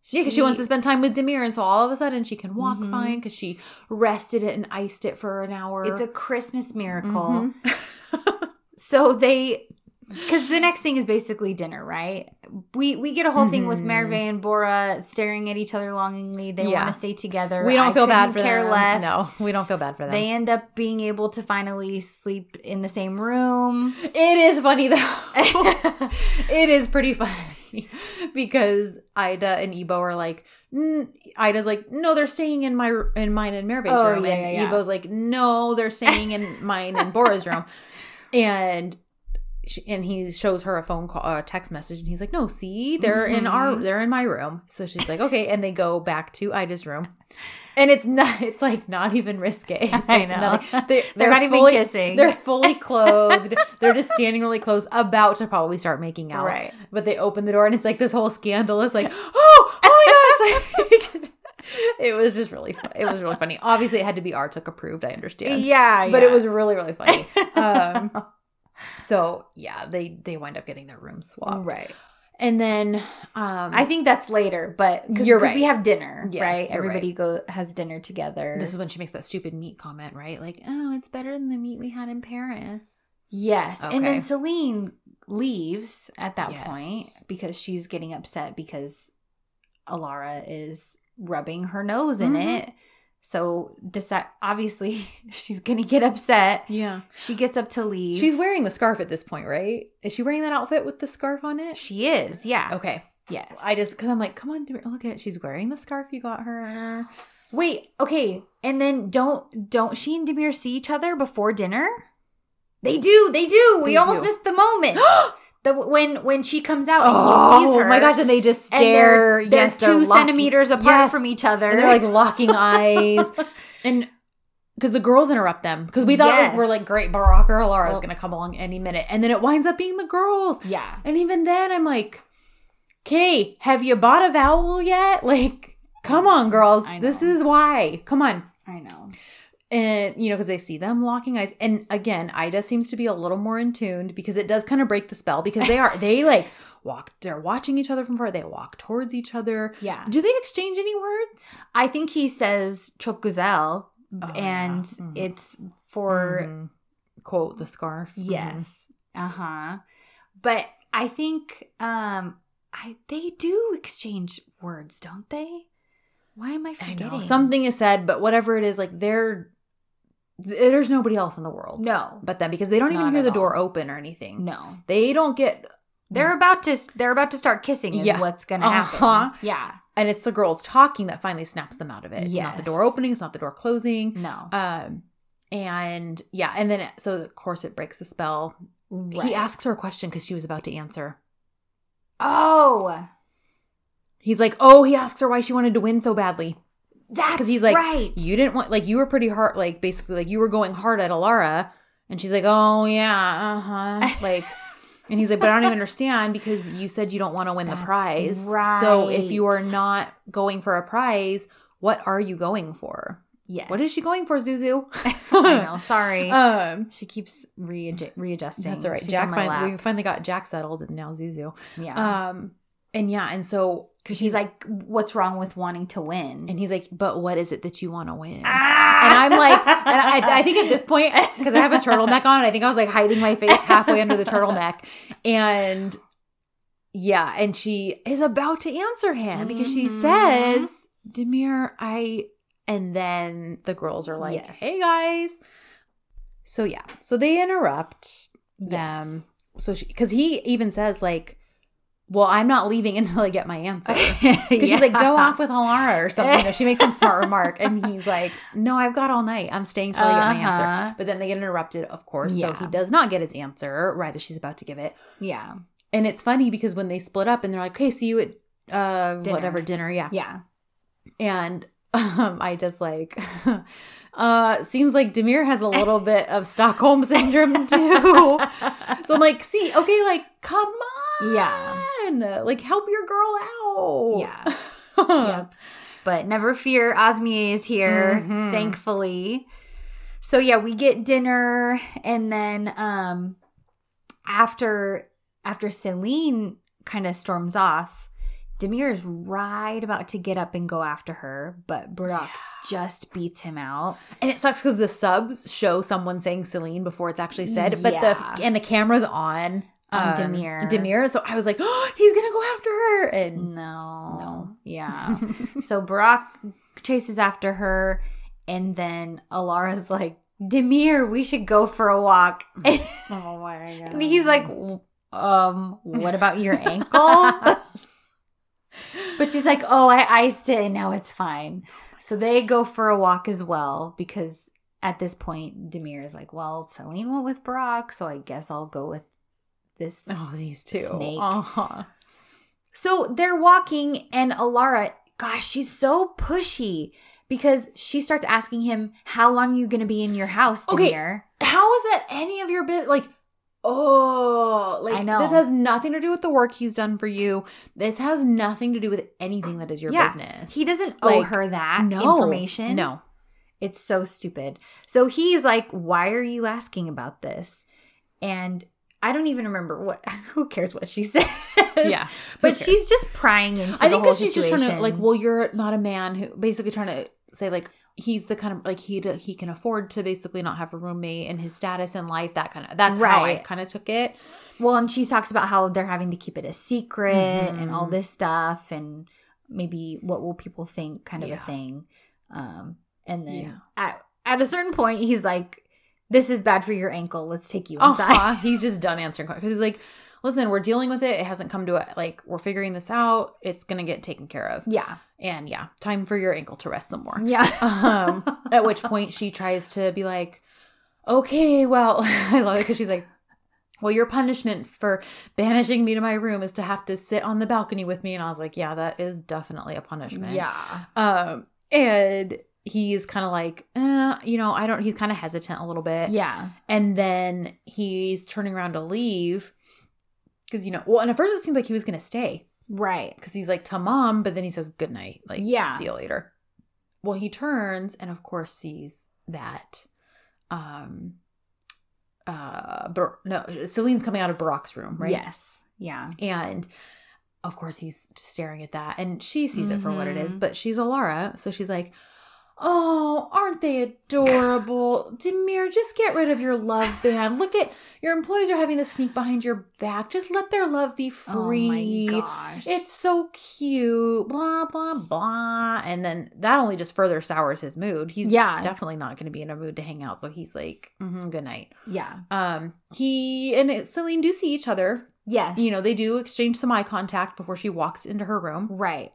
mhm. Yeah, because she wants to spend time with Demir, and so all of a sudden she can walk Mhm. fine because she rested it and iced it for an hour. It's a Christmas miracle. Mhm. So they, because the next thing is basically dinner, right? We we get a whole thing with Mhm. Merve and Bora staring at each other longingly. They Yeah. want to stay together. we don't I feel bad for care them. less. No, we don't feel bad for them. They end up being able to finally sleep in the same room. It is funny though. it is pretty funny because Ida and Ebo are like, N- Ida's like, no, they're staying in my in mine and Mirabe's Oh, room, yeah, and yeah. Ebo's like, no, they're staying in mine and Bora's room, and. She, and he shows her a phone call, a text message, and he's like, "No, see, they're in our, they're in my room." So she's like, "Okay," and they go back to Ida's room, and it's not, it's like not even risque. It's I like know. nothing. They, They're not even fully- kissing. They're fully clothed. they're just standing really close, about to probably start making out. Right. But they open the door and it's like this whole scandalous, like, oh, oh my gosh. it was just really fun. It was really funny. Obviously, it had to be RTÜK approved, I understand. Yeah, But it was really, really funny. Um, so yeah, they they wind up getting their rooms swapped. right. And then um I think that's later, but cause, You're 'cause right. we have dinner, Yes, right? Everybody go has dinner together. this is when she makes that stupid meat comment, right? Like, oh, it's better than the meat we had in Paris. yes, and then Celine leaves at that Yes. point because she's getting upset because Alara is rubbing her nose in Mhm. it. So decide obviously she's gonna get upset. Yeah. She gets up to leave. She's wearing the scarf at this point, right? Is she wearing that outfit with the scarf on it? she is, yeah. Okay. Yes. I just because I'm like, come on, look at she's wearing the scarf you got her. Wait, okay. And then don't don't she and Demir see each other before dinner? They do, they do. We They almost missed the moment. the when when she comes out and Oh he sees her. Oh my gosh! And they just stare. they're, they're yes, 2 they're locking- centimeters apart Yes. from each other. and they're like locking eyes, and because the girls interrupt them because we thought it was, we're like great, Burak or Alara is Well- gonna come along any minute, and then it winds up being the girls. yeah. And even then, I'm like, "Okay, have you bought a vowel yet? Like, come on, girls, this is why. Come on." I know. And you know because they see them locking eyes and again ida seems to be a little more in tuned because it does kind of break the spell because they are they like walk they're watching each other from far they walk towards each other Yeah. do they exchange any words I think he says çok güzel Oh, and yeah. Mhm. it's for Mhm. quote the scarf Mhm. yes. Uh-huh. But I think um I they do exchange words, don't they? Why am I I forgetting? know something is said but whatever it is like they're there's nobody else in the world No. but then because they don't even Not hear the door open or anything No. they don't get They're about to they're about to start kissing is Yeah. what's gonna happen. Uh-huh. Yeah. and it's the girls talking that finally snaps them out of it it's not the door opening it's not the door closing No. Um, and yeah, and then it, so of course it breaks the spell. Right. He asks her a question because she was about to answer. Oh. He's like, "Oh," he asks her why she wanted to win so badly That's because he's like, right. "You didn't want like you were pretty hard, like basically like you were going hard at Alara," and she's like, "Oh yeah, uh huh," like." And he's like, but I don't even understand because you said you don't want to win the prize. Right. So if you are not going for a prize, what are you going for? Yes. What is she going for, Zuzu? I know. Sorry. Um, she keeps readju- readjusting. That's all right. She's Jack finally, we finally got Jack settled, and now Zuzu. Yeah. Um, and yeah, and so Because she's like, what's wrong with wanting to win? and he's like, but what is it that you want to win? ah! And I'm like, and I, I think at this point, because I have a turtleneck on, I think I was like hiding my face halfway under the turtleneck, and yeah, and she is about to answer him because she Mhm. says, "Demir, I." And then the girls are like, Yes. hey guys. So yeah. So they interrupt them. Yes. So she, because he even says, like, well, I'm not leaving until I get my answer. Because Because she's like, go off with Alara or something. You know, she makes some smart remark. And he's like, no, I've got all night. I'm staying till I get my Uh-huh. answer. But then they get interrupted, of course. So he does not get his answer right as she's about to give it. Yeah. And it's funny because when they split up and they're like, okay, see you at uh, Dinner. whatever dinner. Yeah. Yeah. And um, I just like, uh, seems like Demir has a little bit of Stockholm syndrome too. so I'm like, see, okay, like, come on. Yeah. Like, help your girl out. Yeah. yep. But never fear, Osmie is here, Mhm. thankfully. So yeah, we get dinner and then um after after Celine kind of storms off, Demir is right about to get up and go after her, but Burak just beats him out. And it sucks because the subs show someone saying Celine before it's actually said, but Yeah. the and the camera's on On Demir. Demir. So I was like, oh, he's gonna go after her, and No. No. Yeah. so Burak chases after her, and then Alara's like, Demir, we should go for a walk. And, oh my god, and he's like, um, what about your ankle? but she's like, oh, I iced it and now it's fine. So they go for a walk as well because at this point, Demir is like, well, Celine went with Burak, so I guess I'll go with this oh these two, Snake. Uh-huh. So they're walking, and Alara, gosh, she's so pushy because she starts asking him, How long are you going to be in your house, Okay. How is that any of your bit? Like, oh, like I know. this has nothing to do with the work he's done for you. This has nothing to do with anything that is your Yeah. business. He doesn't owe Like, her that no information. No, It's so stupid. So he's like, Why are you asking about this? And I don't even remember what, who cares what she said? yeah, But she's just prying into I the think whole that she's just trying to like, well, you're not a man who basically trying to say like he's the kind of like he he can afford to basically not have a roommate and his status in life that kind of that's how I kind of took it. Well, and she talks about how they're having to keep it a secret and all Mhm. this stuff, and maybe what will people think, kind of Yeah. a thing. Um, and then Yeah. at at a certain point, he's like, "This is bad for your ankle. Let's take you inside." Uh-huh. He's just done answering questions he's like, listen, we're dealing with it. It hasn't come to it. Like we're figuring this out. It's gonna get taken care of. Yeah, And yeah, time for your ankle to rest some more. yeah, um, at which point she tries to be like, okay, well, I love it because she's like, well, your punishment for banishing me to my room is to have to sit on the balcony with me. And I was like, yeah, that is definitely a punishment. yeah, Um, and he's kind of like, eh, you know, I don't, he's kind of hesitant a little bit. yeah, And then he's turning around to leave because, you know, well, and at first it seemed like he was going to stay right. because he's like to mom, but then he says good night, like Yeah. see you later. Well, he turns and of course sees that, um, uh, Bar- no, Celine's coming out of Burak's room, right? Yes, yeah, and of course he's staring at that, and she sees it for what it is, Mhm. but she's Alara, so she's like. Oh, aren't they adorable? Demir, just get rid of your love band. Look at your employees are having to sneak behind your back. Just let their love be free. Oh my gosh, It's so cute, blah, blah, blah. And then that only just further sours his mood. He's Yeah. definitely not going to be in a mood to hang out. So he's like, "Mhm, good night. yeah, Um, he and Celine do see each other. yes, You know, they do exchange some eye contact before she walks into her room. right,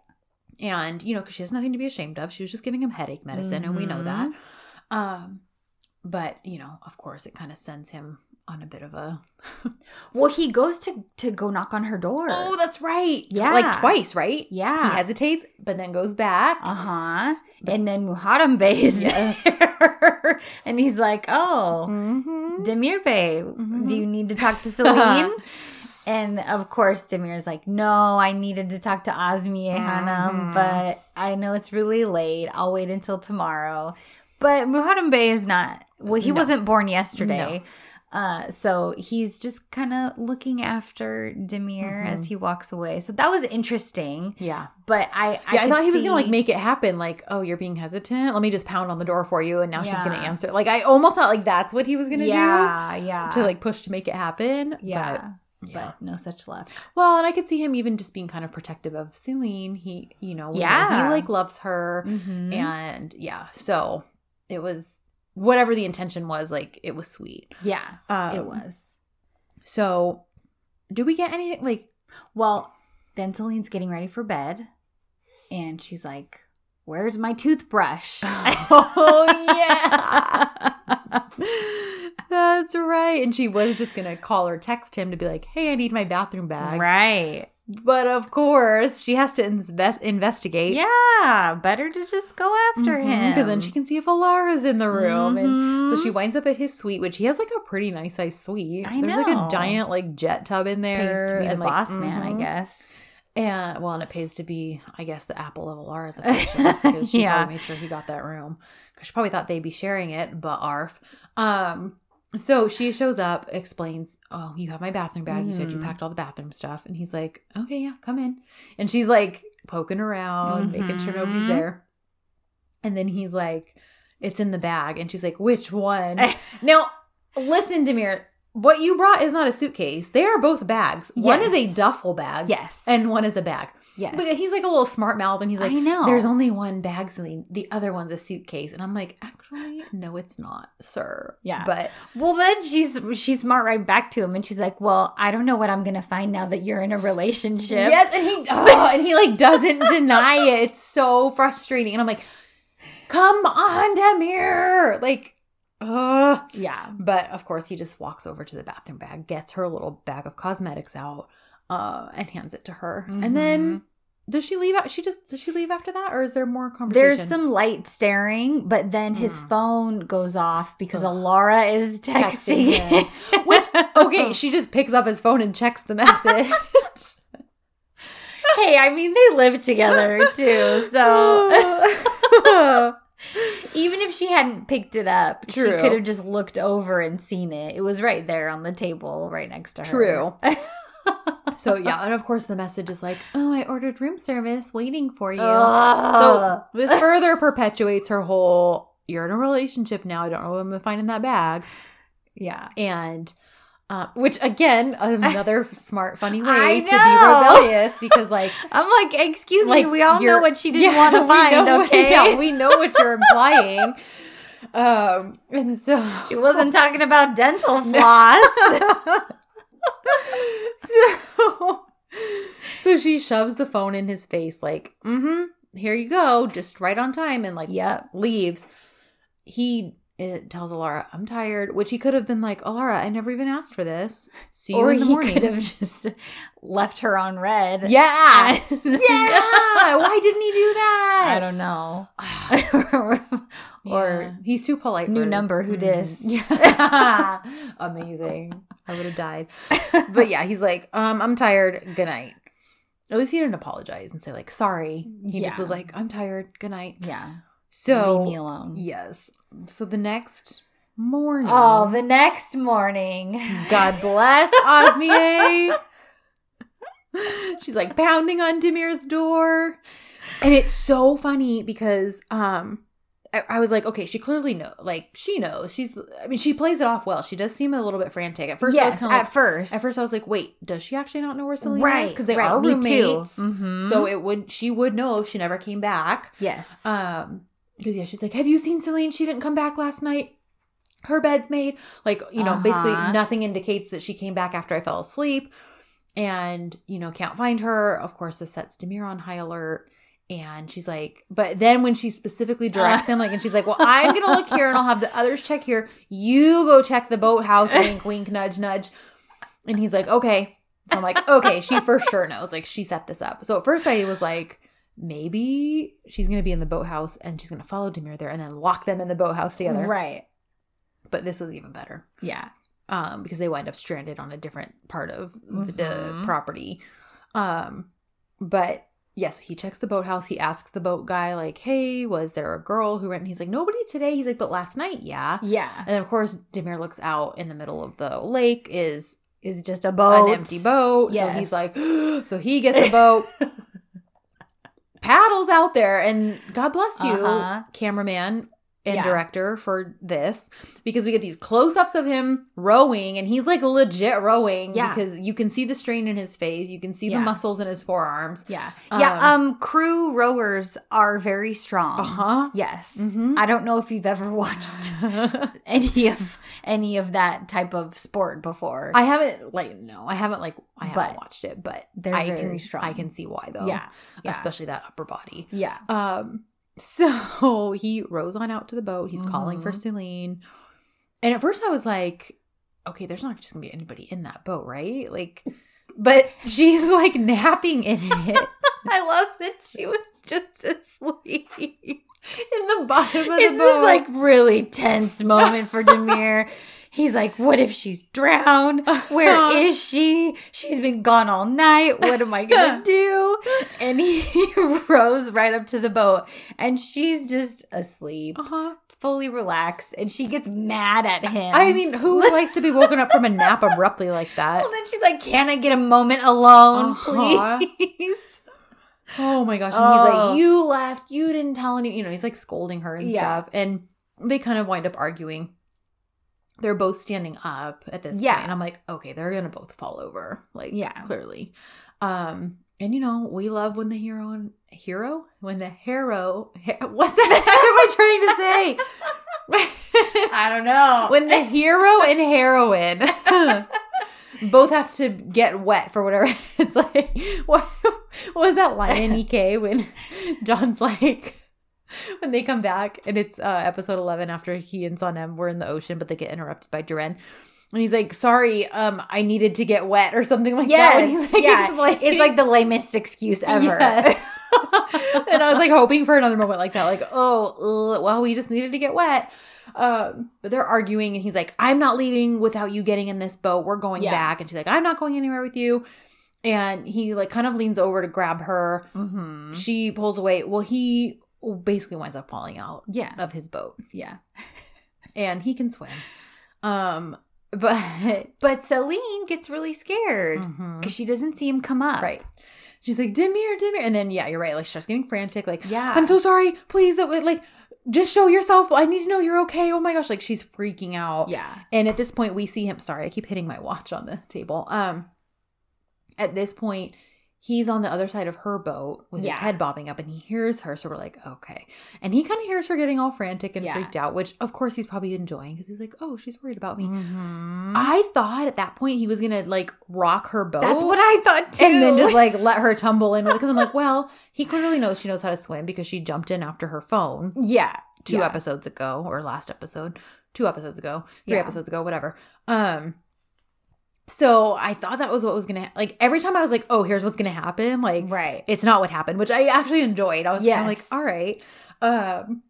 And, you know, because she has nothing to be ashamed of. She was just giving him headache medicine, and we know that. Mm-hmm. Um, but, you know, of course, it kind of sends him on a bit of a. Well, he goes to to go knock on her door. Oh, that's right. Yeah. Like twice, right? yeah, He hesitates, but then goes back. Uh huh. And then Muharrem Bey is Yes. there. and he's like, Oh, Mm-hmm. Demir Bey, Mhm. do you need to talk to Celine? and of course, Demir's like, No, I needed to talk to Azmi Hanam, Mhm. but I know it's really late. I'll wait until tomorrow. But Muharrem Bey is not, well, he No. wasn't born yesterday. Uh, so he's just kind of looking after Demir Mhm. as he walks away. So that was interesting. Yeah. But I, I, Yeah, I, thought he was gonna like make it happen. Like, oh, you're being hesitant. Let me just pound on the door for you, and now she's gonna answer. Like, I almost thought like that's what he was gonna yeah, yeah, do to like push to make it happen. yeah. Yeah. but no such luck. Well, and I could see him even just being kind of protective of Celine. He, you know, Yeah. he like loves her, Mhm. and yeah, so it was whatever the intention was. Like it was sweet. Yeah, Um, it was. So, do we get anything like? Well, then Celine's getting ready for bed, and she's like, "Where's my toothbrush?" Oh yeah, that's right. And she was just gonna call or text him to be like, "Hey, I need my bathroom bag." right. But of course, she has to invest investigate. Yeah, better to just go after him because then she can see if Alara's in the room, and so she winds up at his suite, which he has like a pretty nice sized suite. I There's like know. a giant like jet tub in there, pays to be the and, like, boss man, I mhm. guess. And well, and it pays to be, I guess, the apple of Alara's affections because she Yeah. probably made sure he got that room because she probably thought they'd be sharing it, but arf. Um, so she shows up, explains, "Oh, you have my bathroom bag. You said you Mhm. packed all the bathroom stuff." And he's like, "Okay, yeah, come in." And she's like poking around, making sure nobody's Mhm. there. And then he's like, "It's in the bag," and she's like, "Which one?" now, listen, Demir. What you brought is not a suitcase. They are both bags. One is a Yes. duffel bag. Yes, And one is a bag. yes. But he's like a little smart mouth and he's like, I know. There's only one bag, Celine. The other one's a suitcase. And I'm like, actually, no, it's not, sir. Yeah. But Well, then she's she's smart right back to him, and she's like, "Well, I don't know what I'm gonna find now that you're in a relationship." yes, and he oh, and he like doesn't deny it. It's so frustrating. And I'm like, come on, Demir. Like, uh yeah, but of course he just walks over to the bathroom bag, gets her little bag of cosmetics out, uh, and hands it to her. And then does she leave out she just does she leave after that or is there more conversation? There's some light staring, but then his Hmm. phone goes off because Ugh. Alara is texting. Texting. Which okay, she just picks up his phone and checks the message. hey, I mean they live together too, so even if she hadn't picked it up, True. she could have just looked over and seen it. It was right there on the table, right next to her. True. so yeah, and of course the message is like, "Oh, I ordered room service, waiting for you." Ugh. So this further perpetuates her whole. You're in a relationship now. I don't know what I'm gonna find in that bag, yeah. and uh, which again, another smart, funny way to be rebellious because like I'm like, excuse like me, we all know what she didn't Yeah, want to find, know- okay? Yeah, we know what you're implying. um, and so She wasn't talking about dental floss. so so she shoves the phone in his face like mm-hmm here you go just right on time and like yeah, leaves he uh, tells alara i'm tired which he could have been like alara i never even asked for this see you Or in the morning. he could have just left her on red. yeah yeah why didn't he do that I don't know. or Yeah. he's too polite new number, who Mhm. dis? yeah amazing i would have died but yeah he's like um i'm tired good night at least he didn't apologize and say like sorry he just was like i'm tired good night yeah. So leave me alone. yes so the next morning Oh, the next morning. god bless osmie she's like pounding on demir's door and it's so funny because um I, I was like, okay, she clearly know, like she knows. She's, I mean, she plays it off well. She does seem a little bit frantic at first. I was yes, kind of at like, first. At first, I was like, "Wait, does she actually not know where Selena is?" Because they right, are roommates, Mhm. so it would she would know if she never came back. yes. Um, because yeah, she's like, "Have you seen Celine? She didn't come back last night. Her bed's made." Like you know, basically Uh-huh. nothing indicates that she came back after I fell asleep, and you know can't find her. Of course, this sets Demir on high alert. And she's like, but then when she specifically directs him, like, and she's like, well, I'm gonna look here and I'll have the others check here. You go check the boathouse, wink, wink, nudge, nudge. And he's like, okay. So I'm like, okay, she for sure knows. Like, she set this up. So at first I was like, maybe she's gonna be in the boathouse and she's gonna follow Demir there and then lock them in the boathouse together. Right. But this was even better. Yeah. Um, because they wind up stranded on a different part of the Mhm. property. Um, but yes, he checks the boathouse. He asks the boat guy, like, hey, was there a girl who went? And he's like, nobody today. He's like, but last night, yeah. Yeah. And then of course, Demir looks out in the middle of the lake is Is just a boat. an empty boat. So he's like, so he gets a boat, paddles out there, and God bless you, Uh-huh. cameraman. And Yeah. director for this because we get these close-ups of him rowing and he's like legit rowing Yeah. because you can see the strain in his face you can see Yeah. the muscles in his forearms Yeah. Yeah. Um, Um, crew rowers are very strong. uh-huh Yes. Mm-hmm. I don't know if you've ever watched any of any of that type of sport before. I haven't like no, I haven't like I haven't But watched it, but they're I very can strong. I can see why though. yeah. Yeah. especially that upper body. yeah. Um, so he rows on out to the boat. He's calling for Mhm. Celine, and at first I was like, okay, there's not just gonna be anybody in that boat, right? Like, but she's like napping in it. I love that she was just asleep. in the bottom of It's the this boat. like really tense moment for Demir. He's like, "What if she's drowned? Where is she? She's been gone all night. What am I gonna do?" And he rows right up to the boat, and she's just asleep, uh-huh. fully relaxed, and she gets mad at him. I mean, who likes to be woken up from a nap abruptly like that? well, then she's like, "Can I get a moment alone, Uh-huh. please?" Oh my gosh. And he's Oh. like, You left, you didn't tell any you know, he's like scolding her and Yeah. stuff. And they kind of wind up arguing. They're both standing up at this Yeah. point, And I'm like, okay, they're gonna both fall over. Like Yeah. clearly. Um, and you know, we love when the hero and hero? When the hero he- what the heck am I trying to say? I don't know. when the hero and heroine both have to get wet for whatever it's like what, what was that line in ek when Can's like when they come back and it's uh episode 11 after he and Sanem were in the ocean but they get interrupted by Duran and he's like sorry um i needed to get wet or something like that yes, he's, like, yeah, explaining- it's like the lamest excuse ever. Yes. and I was like hoping for another moment like that, like, oh, well, we just needed to get wet. Um, but they're arguing, and he's like, I'm not leaving without you getting in this boat. We're going Yeah. back. And she's like, I'm not going anywhere with you. And he like kind of leans over to grab her. mm-hmm. She pulls away. Well, he basically winds up falling out Yeah, of his boat, yeah. and he can swim. Um, but But Celine gets really scared because Mhm. she doesn't see him come up. right. She's like, Demir, Demir. And then, yeah, you're right. Like, she starts getting frantic. Like, Yeah. I'm so sorry. Please, that would like just show yourself. I need to know you're okay. Oh my gosh, like she's freaking out. Yeah. And at this point, we see him. Sorry, I keep hitting my watch on the table. Um, at this point, he's on the other side of her boat with Yeah. his head bobbing up, and he hears her. So we're like, okay. And he kind of hears her getting all frantic and Yeah. freaked out, which of course he's probably enjoying because he's like, oh, she's worried about me. Mhm. I thought at that point he was gonna like rock her boat. That's what I thought too. And then just like let her tumble in because I'm like, well, he clearly knows she knows how to swim because she jumped in after her phone yeah, two yeah. episodes ago or last episode, two episodes ago, three episodes ago, whatever. Um so I thought that was what was gonna like every time I was like, oh, here's what's gonna happen. Like Right. it's not what happened, which I actually enjoyed. I was kind of like, all right. Um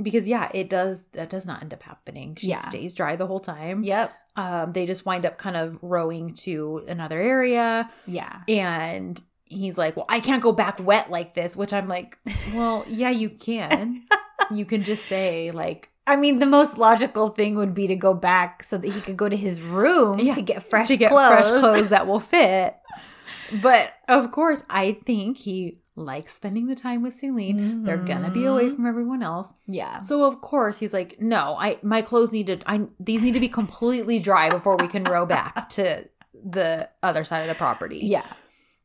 because yeah, it does that does not end up happening. She Yeah. stays dry the whole time. Yep. Um they just wind up kind of rowing to another area Yeah. and he's like, Well, I can't go back wet like this, which I'm like, Well, yeah, you can. you can just say, like, I mean, the most logical thing would be to go back so that he could go to his room Yeah, to get fresh to get clothes. fresh clothes that will fit. But of course, I think he likes spending the time with Celine. They're gonna be away Mhm. from everyone else. Yeah. So of course he's like, no, I my clothes need to I these need to be completely dry before we can row back to the other side of the property. Yeah.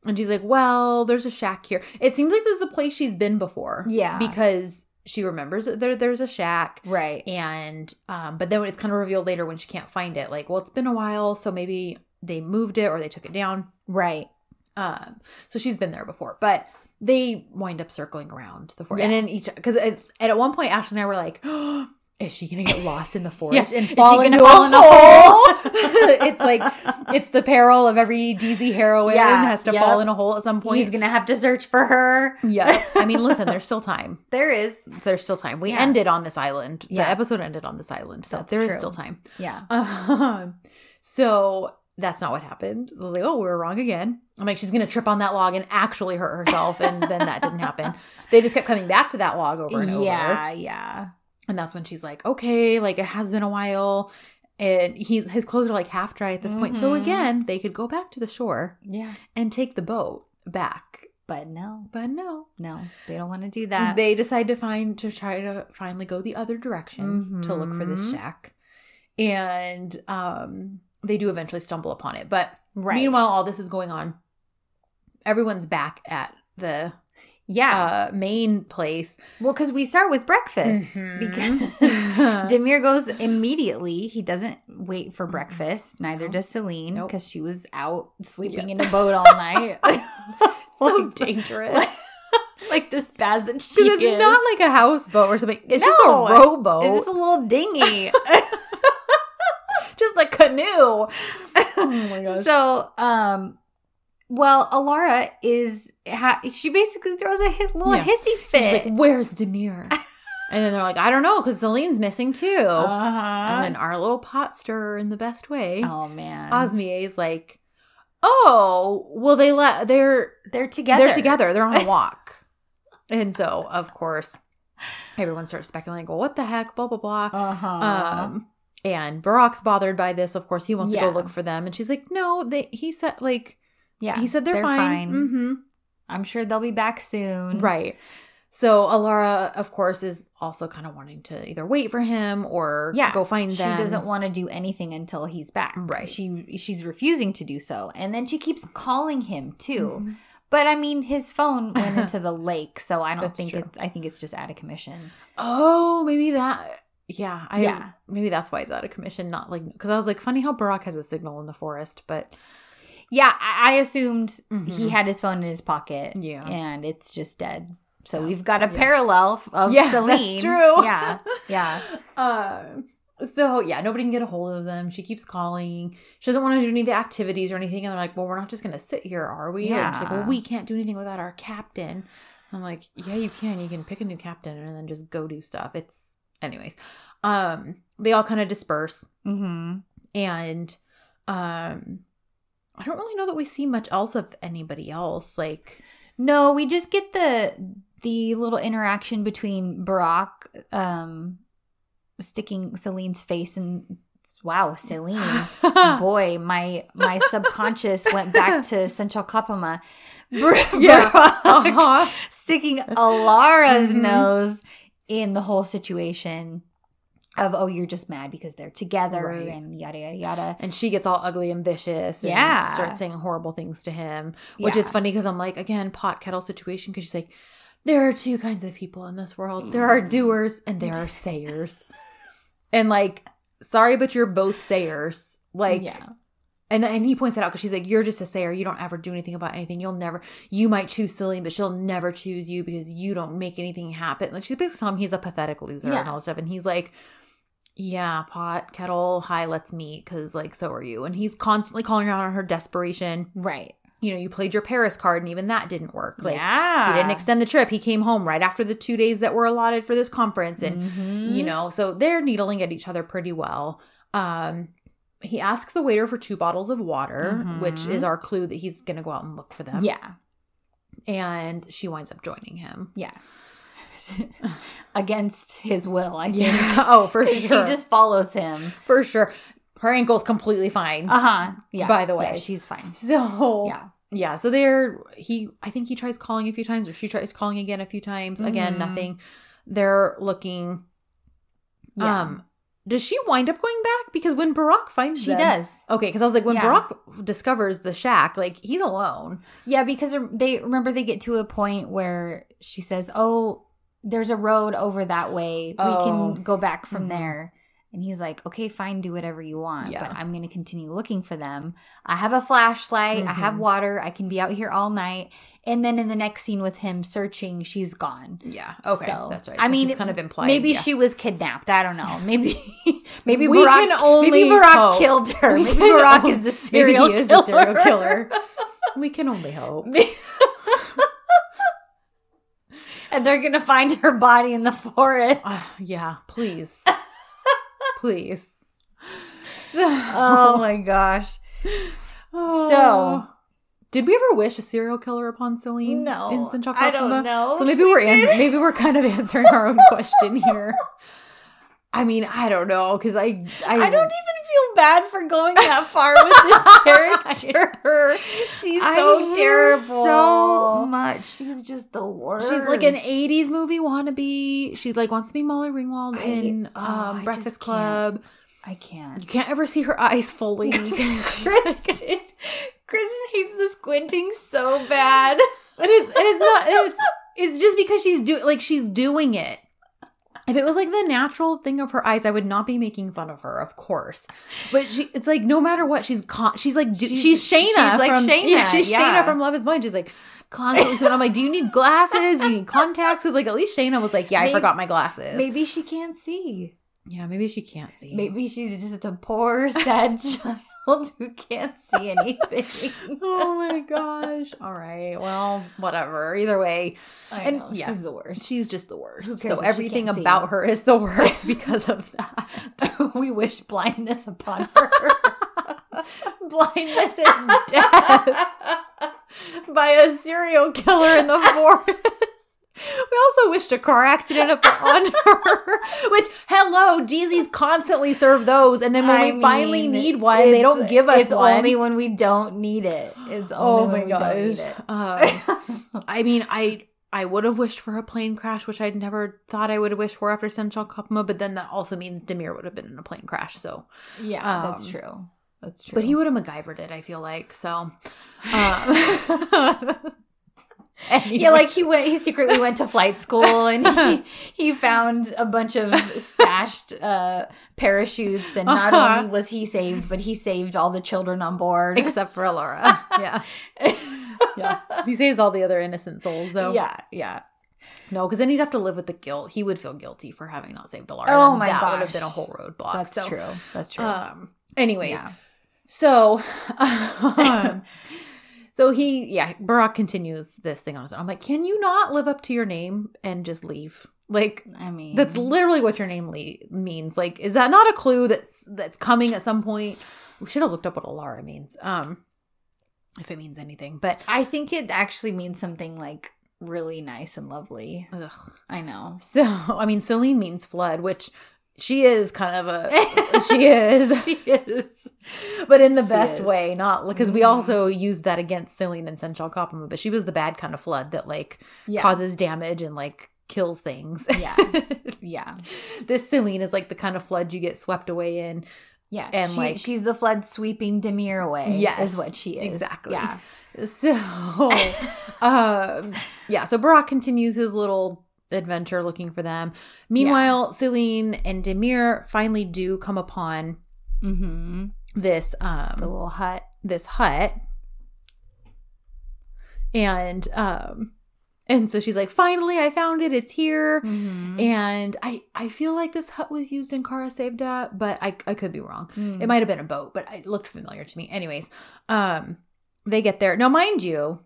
And she's like, Well, there's a shack here. It seems like this is a place she's been before. Yeah. Because she remembers that there, there's a shack. Right. And um, but then it's kind of revealed later when she can't find it, like, well, it's been a while, so maybe they moved it or they took it down. Right. Um, so she's been there before, but they wind up circling around the forest. Yeah. And then each because at, at one point Ashley and I were like, oh, is she gonna get lost in the forest Yeah. and Is she fall into fall a in a hole? it's like it's the peril of every DZ heroine Yeah, has to yep. fall in a hole at some point. He's gonna have to search for her. yeah, I mean, listen, there's still time. There is. There's still time. We Yeah. ended on this island. Yeah. The episode ended on this island, so That's there is true. still time. Yeah. Um, so that's not what happened. So I was like, oh, we were wrong again. I'm like, she's gonna trip on that log and actually hurt herself, and then that didn't happen. They just kept coming back to that log over and over. Yeah. Yeah. And that's when she's like, okay, like it has been a while. And he's his clothes are like half dry at this point. So Mhm. again, they could go back to the shore Yeah. and take the boat back But no, But no. no, they don't want to do that. They decide to find to try to finally go the other direction to look for this Mhm. shack. And um they do eventually stumble upon it. But right. meanwhile all this is going on. Everyone's back at the yeah. uh main place. well, because we start with breakfast Mhm. because Demir goes immediately. He doesn't wait for breakfast. Neither No. does Celine Nope. because she was out sleeping Yeah. in a boat all night. so dangerous. like, like the spaz that she it's is. not like a houseboat or something. It's No. just a rowboat. It's just a little dinghy. just a canoe. oh my gosh. so, um, well, Alara is ha- she basically throws a hit, little Yeah. hissy She's fit. like, "Where's Demir?" and then they're like, "I don't know, because Celine's missing too." uh-huh. and then our little pot stirrer in the best way, oh man, Osmie is like, "Oh, well, they let they're they're together. they're together. They're on a walk." and so, of course, everyone starts speculating, "Well, what the heck?" Blah blah blah. Uh huh. Um, and Burak's bothered by this. Of course, he wants to go look for them, and she's like, "No, they." He said, "Like, yeah, he said they're, fine." Mm-hmm. I'm sure they'll be back soon. Right. So Alara, of course, is also kind of wanting to either wait for him or Yeah, go find them. She doesn't want to do anything until he's back. Right. She she's refusing to do so, and then she keeps calling him too. Mhm. But I mean, his phone went into the lake, so I don't That's think true. it's. I think it's just out of commission. Oh, maybe that. Yeah, I, Yeah. Maybe that's why it's out of commission. Not like because I was like, funny how Burak has a signal in the forest, but Yeah, I, I assumed he Mhm. had his phone in his pocket. Yeah. and it's just dead. So Yeah. we've got a Yeah. parallel of Yeah, that's true. Yeah, yeah. Um. So yeah, nobody can get a hold of them. She keeps calling. She doesn't want to do any of the activities or anything. And they're like, "Well, we're not just gonna sit here, are we?" And she's like, "Well, we can't do anything without our captain." I'm like, "Yeah, you can. You can pick a new captain and then just go do stuff." It's anyways. Um. They all kind of disperse, Mm-hmm. and um, I don't really know that we see much else of anybody else. Like, No, we just get the the little interaction between Burak um sticking Celine's face and wow, Celine. Boy, my my subconscious went back to Sen Çal Kapımı. Bar- Yeah. Uh-huh. sticking Alara's Mhm. nose in the whole situation of oh you're just mad because they're together Right. and yada yada yada. and she gets all ugly and vicious and Yeah. starts saying horrible things to him which is funny because i'm like again pot kettle situation because she's like there are two kinds of people in this world there are mm. doers and there are sayers and like sorry but you're both sayers like yeah. and and he points it out because she's like you're just a sayer you don't ever do anything about anything you'll never you might choose Celine but she'll never choose you because you don't make anything happen like she's basically telling him he's a pathetic loser Yeah. and all this stuff and he's like yeah pot kettle hi let's meet because like so are you and he's constantly calling out on her desperation Right. you know you played your paris card and even that didn't work like yeah. he didn't extend the trip he came home right after the two days that were allotted for this conference and Mhm. you know so they're needling at each other pretty well um he asks the waiter for two bottles of water which Mhm. is our clue that he's gonna go out and look for them Yeah. and she winds up joining him Yeah. Against his will, I think. yeah oh for sure. she just follows him. for sure her ankle's completely fine Uh huh. Yeah. By the way. Yeah, she's fine. so Yeah. yeah so they're he i think he tries calling a few times or she tries calling again a few times again Mhm. nothing they're looking Yeah. um does she wind up going back because when burak finds she them- does. okay because i was like when Yeah. burak discovers the shack like he's alone Yeah, because they remember they get to a point where she says, "Oh, there's a road over that way. We Oh. can go back from Mhm. there." And he's like, "Okay, fine, do whatever you want, Yeah. but I'm going to continue looking for them. I have a flashlight. I have Mhm. water. I can be out here all night." And then in the next scene with him searching, she's gone. yeah okay So, that's right I mean, she's kind of implied maybe yeah. she was kidnapped. I don't know. Maybe maybe We Burak, can only maybe Burak hope. killed her. We Maybe Burak only- is the serial killer. is the serial killer we can only hope and they're gonna find her body in the forest. Ah, yeah please please so, Oh my gosh. So, did we ever wish a serial killer upon Celine? No, in I don't know So maybe we we're maybe we're kind of answering our own question here. I mean, I don't know because I, I I don't even feel bad for going that far with this character. She's I so terrible. so much. She's just the worst. She's like an '80s movie wannabe. She like wants to be Molly Ringwald I- in oh, um, Breakfast can't. Club. I can't. You can't ever see her eyes fully. Kristen, Kristen hates the squinting so bad. But it's it's not it's it's just because she's do like she's doing it. If it was like the natural thing of her eyes, I would not be making fun of her, of course. But she, it's like no matter what, she's con- she's like she's, She's- she's Shayna she's like from Shayna, yeah, she's yeah. Shayna from Love Is Blind. She's like constantly. So I'm like, do you need glasses? Do you need contacts? Because like at least Shayna was like, yeah, I forgot my glasses. Maybe she can't see. Yeah, maybe she can't see. Maybe she's just a poor, sad child who can't see anything. oh my gosh. All right. Well, whatever. Either way, I And, know, yeah. she's the worst. she's just the worst. So everything about her is the worst because of that. we wish blindness upon her. Blindness is death by a serial killer in the forest. We also wished a car accident upon her. Which, hello, DZs constantly serve those, and then when I we finally need one, they don't give us It's one. only when we don't need it. It's only oh when my we don't need gosh. it. Um, I mean, I I would have wished for a plane crash, which I'd never thought I would have wished for after Sen Çal Kapımı, but then that also means Demir would have been in a plane crash. So, yeah, that's Um, true. That's true. but he would have MacGyvered it. I feel like so. Um, yeah, like he went. He secretly went to flight school, and he he found a bunch of stashed uh, parachutes. And not Uh-huh. only was he saved, but he saved all the children on board. except for Alara. Yeah, yeah. He saves all the other innocent souls, though. Yeah, yeah. No, because then he'd have to live with the guilt. He would feel guilty for having not saved Alara. Oh my god, that would have been a whole roadblock. That's so, true. That's true. Um. Anyways, yeah. So, um, so he, yeah, Burak continues this thing on his own. I'm like, can you not live up to your name and just leave? Like, I mean, that's literally what your name le- means. Like, is that not a clue that's that's coming at some point? We should have looked up what Alara means. Um, if it means anything, but I think it actually means something like really nice and lovely. ugh. I know. so I mean, Celine means flood, which she is kind of a she is. she is. but in the She best is. way, not because we Mhm. also used that against Celine and Sen Çal Kapımı, but she was the bad kind of flood that like Yeah. causes damage and like kills things. Yeah. Yeah. this Celine is like the kind of flood you get swept away in. Yeah. And, she, like- she's the flood sweeping Demir away. Yes, Is what she is. exactly. Yeah. So, um, yeah. So Burak continues his little adventure looking for them. Meanwhile, Celine and Demir finally do come upon Mm-hmm. this um The little hut. this hut and um and so she's like finally i found it it's here Mm-hmm. and i i feel like this hut was used in Kara Sevda, but i i could be wrong Mm. it might have been a boat but it looked familiar to me anyways um they get there now mind you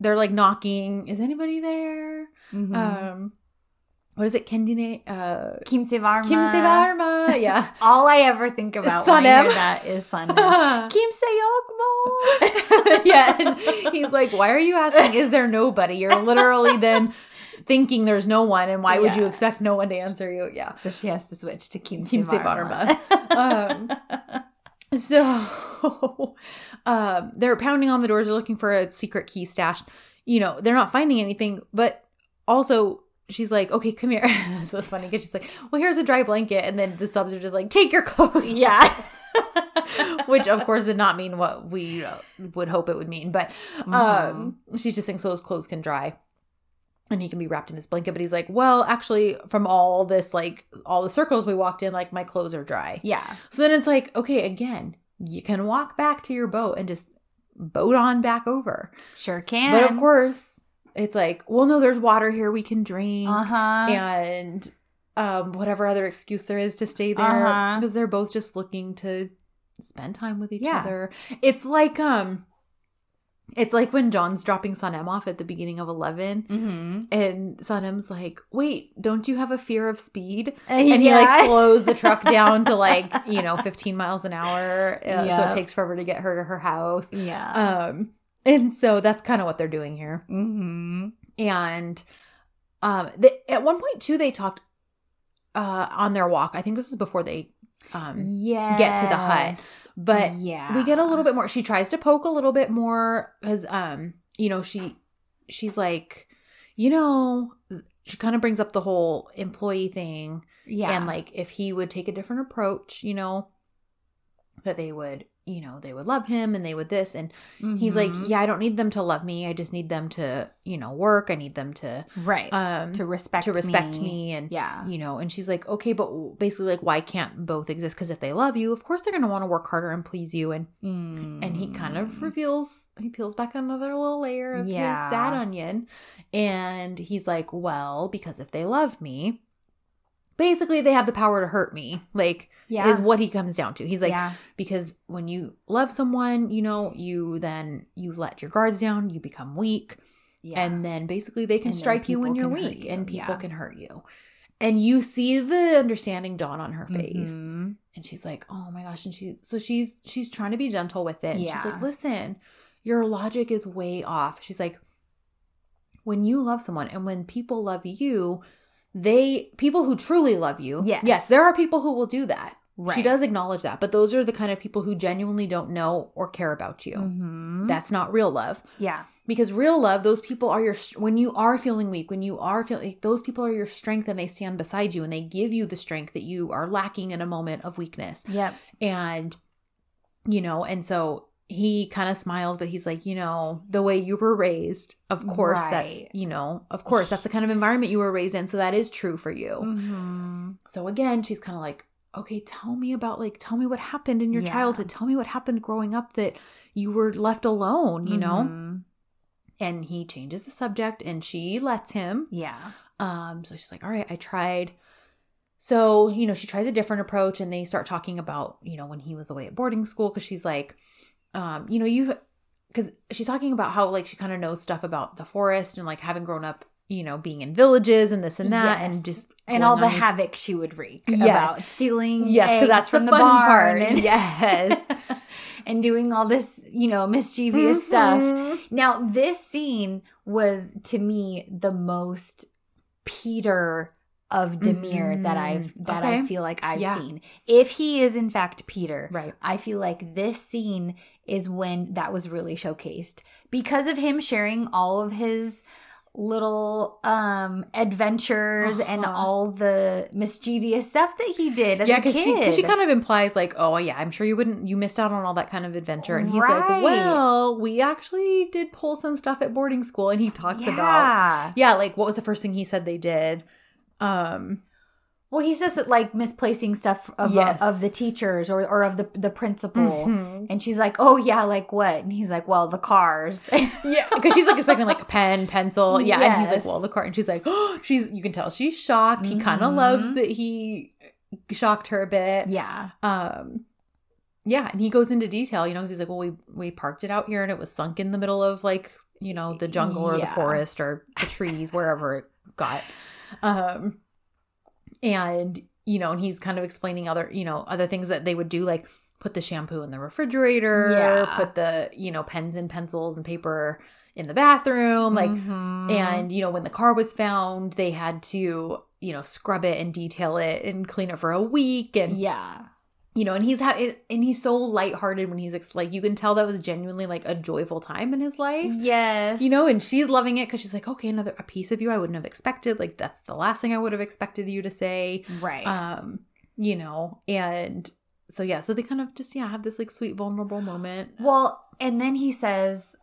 they're like knocking is anybody there Mhm. um what is it kendine uh Kim Sevarma. kim sevarma yeah All I ever think about when I hear that is Sanem. Kim Seyokmo. yeah, and he's like, "Why are you asking? Is there nobody?" You're literally then thinking there's no one, and why would you expect no one to answer you? Yeah, So she has to switch to Kim, Kim Sevarma. um, so um, they're pounding on the doors. They're looking for a secret key stash. You know, they're not finding anything, but also. She's like, okay, come here. so it's funny because she's like, well, here's a dry blanket. And then the subs are just like, take your clothes. yeah. which of course did not mean what we uh, would hope it would mean but um she's just saying so his clothes can dry and he can be wrapped in this blanket but he's like well actually from all this like all the circles we walked in like my clothes are dry yeah. so then it's like okay again you can walk back to your boat and just boat on back over Sure can. but of course it's like well no there's water here we can drink Uh huh. and um whatever other excuse there is to stay there Uh-huh. because they're both just looking to spend time with each Yeah. other. It's like um it's like when Can's dropping Sanem off at the beginning of 11 Mm-hmm. and Sanem's like, "Wait, don't you have a fear of speed?" And And he like slows the truck down to like, you know, 15 miles an hour. uh, So it takes forever to get her to her house. yeah. Um and so that's kind of what they're doing here mm-hmm. and um they, at one point too they talked uh on their walk i think this is before they um yeah. get to the hut. but yeah, we get a little bit more she tries to poke a little bit more because um you know she she's like you know she kind of brings up the whole employee thing yeah, and like if he would take a different approach you know that they would you know they would love him and they would this and he's like Mhm. yeah i don't need them to love me i just need them to you know work i need them to right um to respect to respect me, and yeah, you know and she's like okay but basically like why can't both exist because if they love you of course they're going to want to work harder and please you and and he kind Mm. of reveals he peels back another little layer of Yeah. his sad onion and he's like well because if they love me basically they have the power to hurt me like yeah, is what he comes down to. He's like yeah, because when you love someone you know you then you let your guards down you become weak yeah. and then basically they can And strike you when you're weak you, and people can hurt you. And you see the understanding dawn on her face. Mhm. and she's like oh my gosh. And she so she's she's trying to be gentle with it. And she's like listen your logic is way off. She's like when you love someone and when people love you they people who truly love you. Yes. yes. There are people who will do that. She does acknowledge that but those are the kind of people who genuinely don't know or care about you. Mhm. that's not real love. Yeah, because real love those people are your when you are feeling weak when you are feeling those people are your strength and they stand beside you and they give you the strength that you are lacking in a moment of weakness. Yep, and you know and so he kind of smiles but he's like you know the way you were raised of course Right. that's you know of course that's the kind of environment you were raised in so that is true for you Mhm. so again she's kind of like okay tell me about like tell me what happened in your Yeah. childhood tell me what happened growing up that you were left alone you know Mhm. and he changes the subject and she lets him yeah, um so she's like all right i tried so you know she tries a different approach and they start talking about you know when he was away at boarding school because she's like um you know you because she's talking about how like she kind of knows stuff about the forest and like having grown up you know being in villages and this and that Yes. and just and all the these- havoc she would wreak Yes. about stealing yes because that's from the, the, barn and, yes and doing all this you know mischievous stuff Mhm. now this scene was to me the most peter of demir that Mhm. i've that i feel like i've Yeah. seen if he is in fact peter right I feel like this scene is when that was really showcased because of him sharing all of his little um adventures and Uh-huh. all the mischievous stuff that he did as yeah kid. she, 'cause she kind of implies like oh yeah i'm sure you wouldn't you missed out on all that kind of adventure and he's Right. like well we actually did pull some stuff at boarding school and he talks about yeah. yeah like what was the first thing he said they did um Well, he says that like misplacing stuff of Yes. of the teachers or or of the the principal. mhm. And she's like, "Oh yeah, like what?" And he's like, "Well, the cars." yeah because she's like expecting like a pen pencil yeah and he's like well the car and she's like oh she's you can tell she's shocked he kind of loves that he shocked her a bit yeah. um yeah and he goes into detail you know 'cause he's like well we we parked it out here and it was sunk in the middle of like you know the jungle or the forest or the trees wherever it got um and you know and he's kind of explaining other you know other things that they would do like put the shampoo in the refrigerator Yeah. put the you know pens and pencils and paper in the bathroom like Mhm. and you know when the car was found they had to you know scrub it and detail it and clean it for a week and yeah. You know and he's ha- and he's so lighthearted when he's ex- like you can tell that was genuinely like a joyful time in his life Yes. you know and she's loving it because she's like okay another a piece of you i wouldn't have expected like that's the last thing i would have expected you to say right. um you know and so yeah so they kind of just yeah have this like sweet vulnerable moment well, and then he says,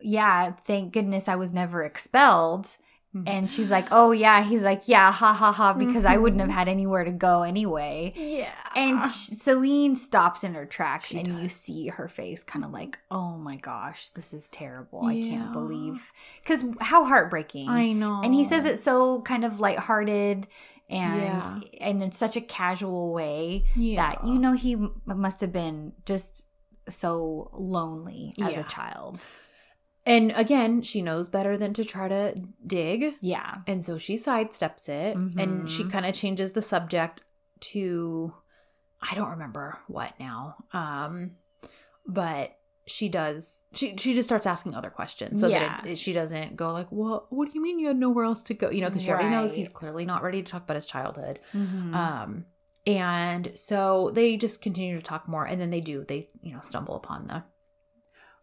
"Yeah, thank goodness I was never expelled." Mhm. And she's like, "Oh yeah." He's like, "Yeah, ha ha ha," because I wouldn't have Mhm. had anywhere to go anyway. yeah And Celine stops in her tracks, She and you see her face kind of like, "Oh my gosh, this is terrible. I can't believe." Because how heartbreaking. i know and he says it so kind of lighthearted and Yeah. and in such a casual way yeah. that you know he must have been just so lonely as Yeah. a child. And again she knows better than to try to dig Yeah. And so she sidesteps it and she Mhm. kind of changes the subject to I don't remember what now. Um but she does she she just starts asking other questions so Yeah. that it, she doesn't go like, "Well, what do you mean you had nowhere else to go?" You know, cuz she already knows he's clearly not ready to talk about his childhood. Mhm. Um And so they just continue to talk more. And then they do, they, you know, stumble upon the,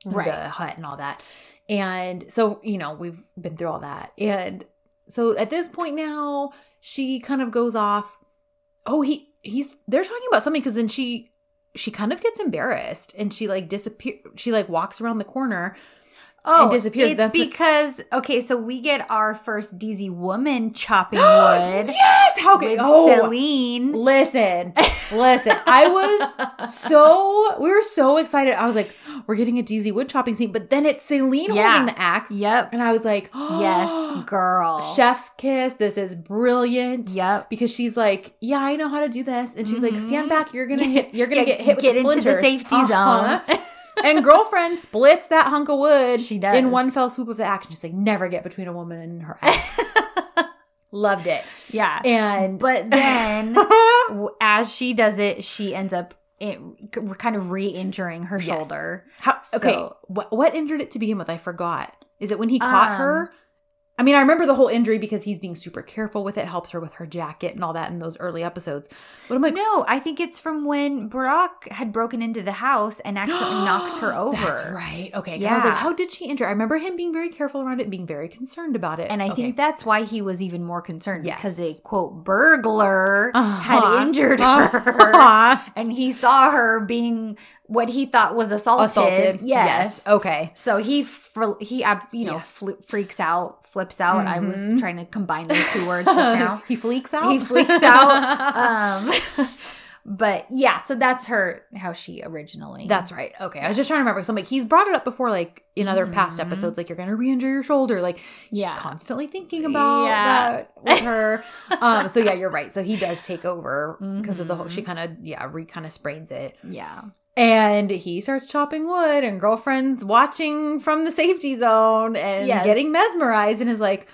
Right. the hut and all that. And so, you know, we've been through all that. And so at this point now, she kind of goes off. Oh, he, he's, they're talking about something because then she, she kind of gets embarrassed and she like disappear. She like walks around the corner Oh, and disappears. It's That's the- because okay, so we get our first DZ woman chopping wood yes! How good? Oh, Celine. Listen, listen. I was so we were so excited. I was like, we're getting a DZ wood chopping scene, but then it's Celine Yeah. holding the axe, Yep. and I was like, Yes, girl. chef's kiss. This is brilliant. Yep. Because she's like, yeah, I know how to do this, and she's like, Mhm. stand back. You're gonna hit. You're gonna Get- get hit with get the into the safety Uh-huh. zone. and girlfriend splits that hunk of wood. She does. in one fell swoop of the action. She's like, never get between a woman and her axe. Loved it. Yeah. And But then as she does it, she ends up it, kind of re-injuring her Yes. shoulder. How, okay, So- what what injured it to begin with? I forgot. Is it when he caught Um, her? I mean, I remember the whole injury because he's being super careful with it, helps her with her jacket and all that in those early episodes. But I'm like, No, I think it's from when Burak had broken into the house and accidentally knocks her over. That's right. Okay. 'cause I was like, Yeah. how did she injure? I remember him being very careful around it, and being very concerned about it. And I Okay. think that's why he was even more concerned Yes. because a quote burglar Uh-huh. had injured her. Uh-huh. and he saw her being what he thought was assaulted. assaulted. Yes. Okay. So he fr- he you know Yeah. fl- freaks out, flips out. I was Mhm. trying to combine those two words just now. he fleeks out. he freaks out. Um, but yeah, so that's her how she originally. That's right. Okay. I was just trying to remember because I'm like, he's brought it up before, like in other past Mhm. episodes, like you're going to re injure your shoulder. Like, he's Yeah. constantly thinking about Yeah. that with her. um, so, yeah, you're right. So, he does take over because of the whole, she kind of, yeah, re kind of sprains it. yeah. And he starts chopping wood, and girlfriend's watching from the safety zone and Yes. getting mesmerized and is like,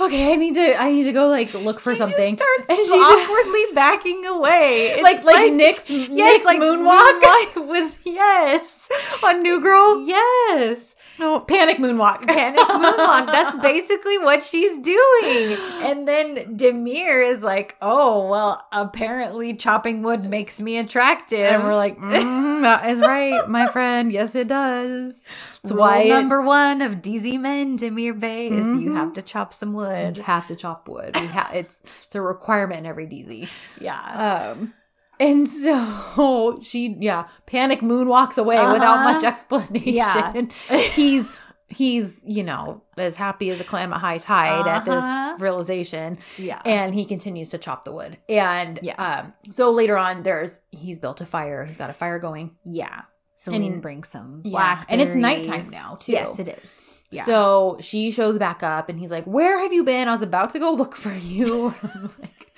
okay, I need to, I need to go like look for She something. starts and she awkwardly backing away. It's like, like, Nick's, yes, Nick's like moonwalk. moonwalk with yes on New Girl. yes No, panic moonwalk. panic moonwalk. That's basically what she's doing. And then Demir is like, "Oh well, apparently chopping wood makes me attractive." And we're like, mm, that is right, my friend. Yes, it does. It's Rule why number one of DZ men, Demir Bey, is you Mhm. have to chop some wood. You have to chop wood. Have it's it's a requirement in every DZ. Yeah. Um, and so she, yeah, panic moon walks away without Uh-huh. much explanation. Yeah. he's he's you know as happy as a clam at high tide at Uh-huh. this realization. Yeah. and he continues to chop the wood. And Yeah. um, so later on, there's he's built a fire. He's got a fire going. yeah. Celine And- brings some Yeah, black. and it's nighttime now, too. Yes, it is. Yeah. So she shows back up, and he's like, "Where have you been? I was about to go look for you." Like,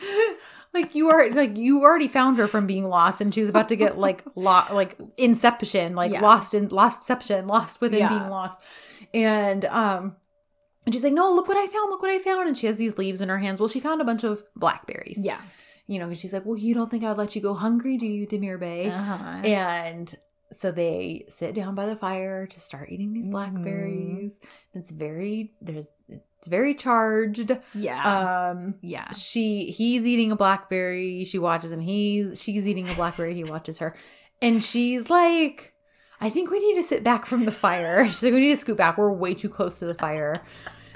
like you are like you already found her from being lost, and she was about to get like lost, like inception, like Yeah. lost in lostception, lost within Yeah. being lost, and um. And she's like, no, look what I found, look what I found. And she has these leaves in her hands. Well, she found a bunch of blackberries. yeah. You know, and she's like, well, you don't think I'd let you go hungry, do you, Demir Bey? Uh-huh. And so they sit down by the fire to start eating these Mhm. blackberries. It's very there's it's very charged. yeah. Um yeah. she he's eating a blackberry, she watches him. He's she's eating a blackberry, he watches her. And she's like I think we need to sit back from the fire. She's like, we need to scoot back. We're way too close to the fire.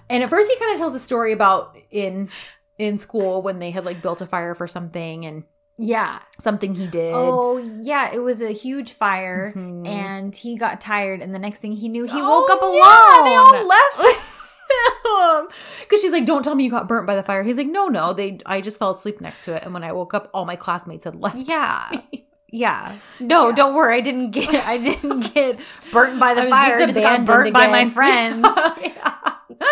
And at first he kind of tells a story about in in school when they had like built a fire for something and Yeah. something he did. Oh, yeah. It was a huge fire, Mhm. and he got tired, and the next thing he knew, he Oh, woke up alone. yeah, they all left. Because she's like, "Don't tell me you got burnt by the fire." He's like, "No, no, they. I just fell asleep next to it, and when I woke up, all my classmates had left." Yeah. Yeah. No, Yeah. don't worry. I didn't get I didn't get burnt by the I fire. I just just got burnt by my again. friends. Yeah.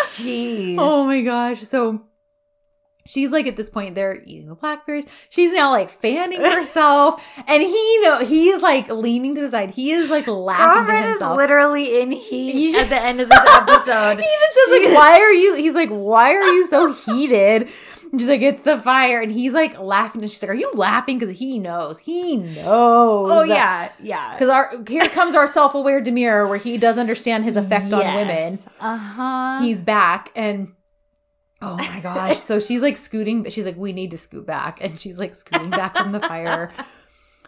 Jeez. Oh my gosh! So she's like, at this point, they're eating the blackberries. She's now like fanning herself, and he know he's like leaning to the side. He is like laughing Girlfriend is literally in heat at the end of this episode. he even says like, "Why are you?" He's like, "Why are you so heated?" And she's like, "It's the fire," and he's like laughing. And she's like, "Are you laughing?" Because he knows. He knows. Oh yeah, yeah. Because our here comes our self-aware Demir, where he does understand his effect on women. Uh huh. He's back, and Oh my gosh. So she's like scooting, but she's like, we need to scoot back. And she's like scooting back from the fire.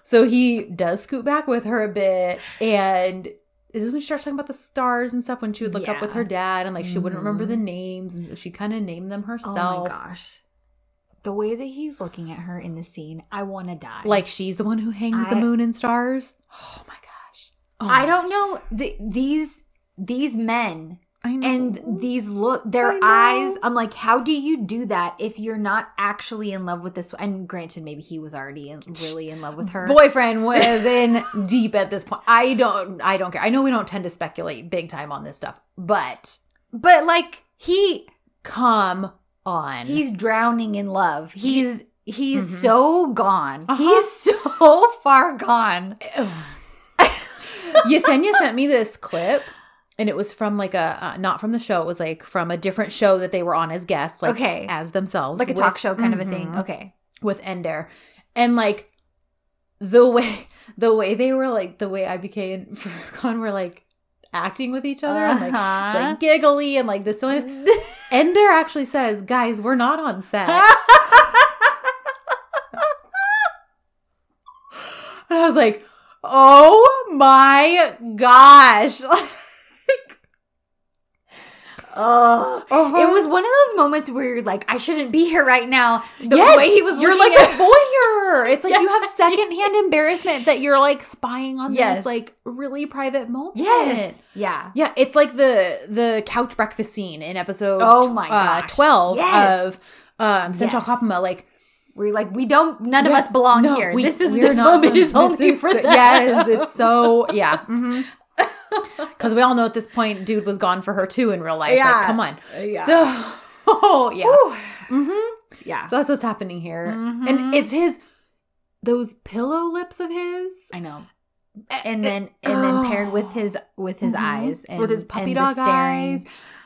So he does scoot back with her a bit. And this is this when she starts talking about the stars and stuff? When she would look up with her dad and like she wouldn't remember the mm-hmm. names. And so she kind of named them herself. Oh my gosh. The way that he's looking at her in the scene, I want to die. Like she's the one who hangs the moon and stars. Oh my gosh. Oh, I don't know the, these these men I know. and these look their eyes. I'm like, how do you do that if you're not actually in love with this? And granted, maybe he was already in, really in love with her. boyfriend was in deep at this point. I don't I don't care. I know we don't tend to speculate big time on this stuff, but but like he come on. he's drowning in love. He's he's Mhm. so gone. Uh-huh. He's so far gone. Yesenia sent me this clip and it was from like a uh, not from the show. It was like from a different show that they were on as guests, like Okay. as themselves, Like a talk show kind of a thing. Mhm. Okay. with Ender, and like the way the way they were like the way IBK and Furkan were like acting with each other and like, it's, Uh-huh. like giggly and like this silliness. Ender actually says, "Guys, we're not on set." And I was like, oh my gosh. Oh, Uh-huh. it was one of those moments where you're like, I shouldn't be here right now. The Yes, way he was You're like at a voyeur. It's like you have secondhand embarrassment that you're like spying on Yes. this like really private moment. Yes. Yeah. Yeah, it's like the the couch breakfast scene in episode Oh my uh, 12 Yes. of um Sen Çal Yes. Kapımı. Like We're like, we don't, none of us belong no, here. we- this is, this moment is only for them. Yes, it's so, yeah. Because we all know at this point, dude was gone for her too in real life. Yeah. Like, come on. Yeah. So, oh, yeah. Whew. hmm Yeah. So that's what's happening here. Mhm. And it's his, those pillow lips of his. I know. And then, and then paired with his, with his Mhm. eyes and with his puppy dog eyes.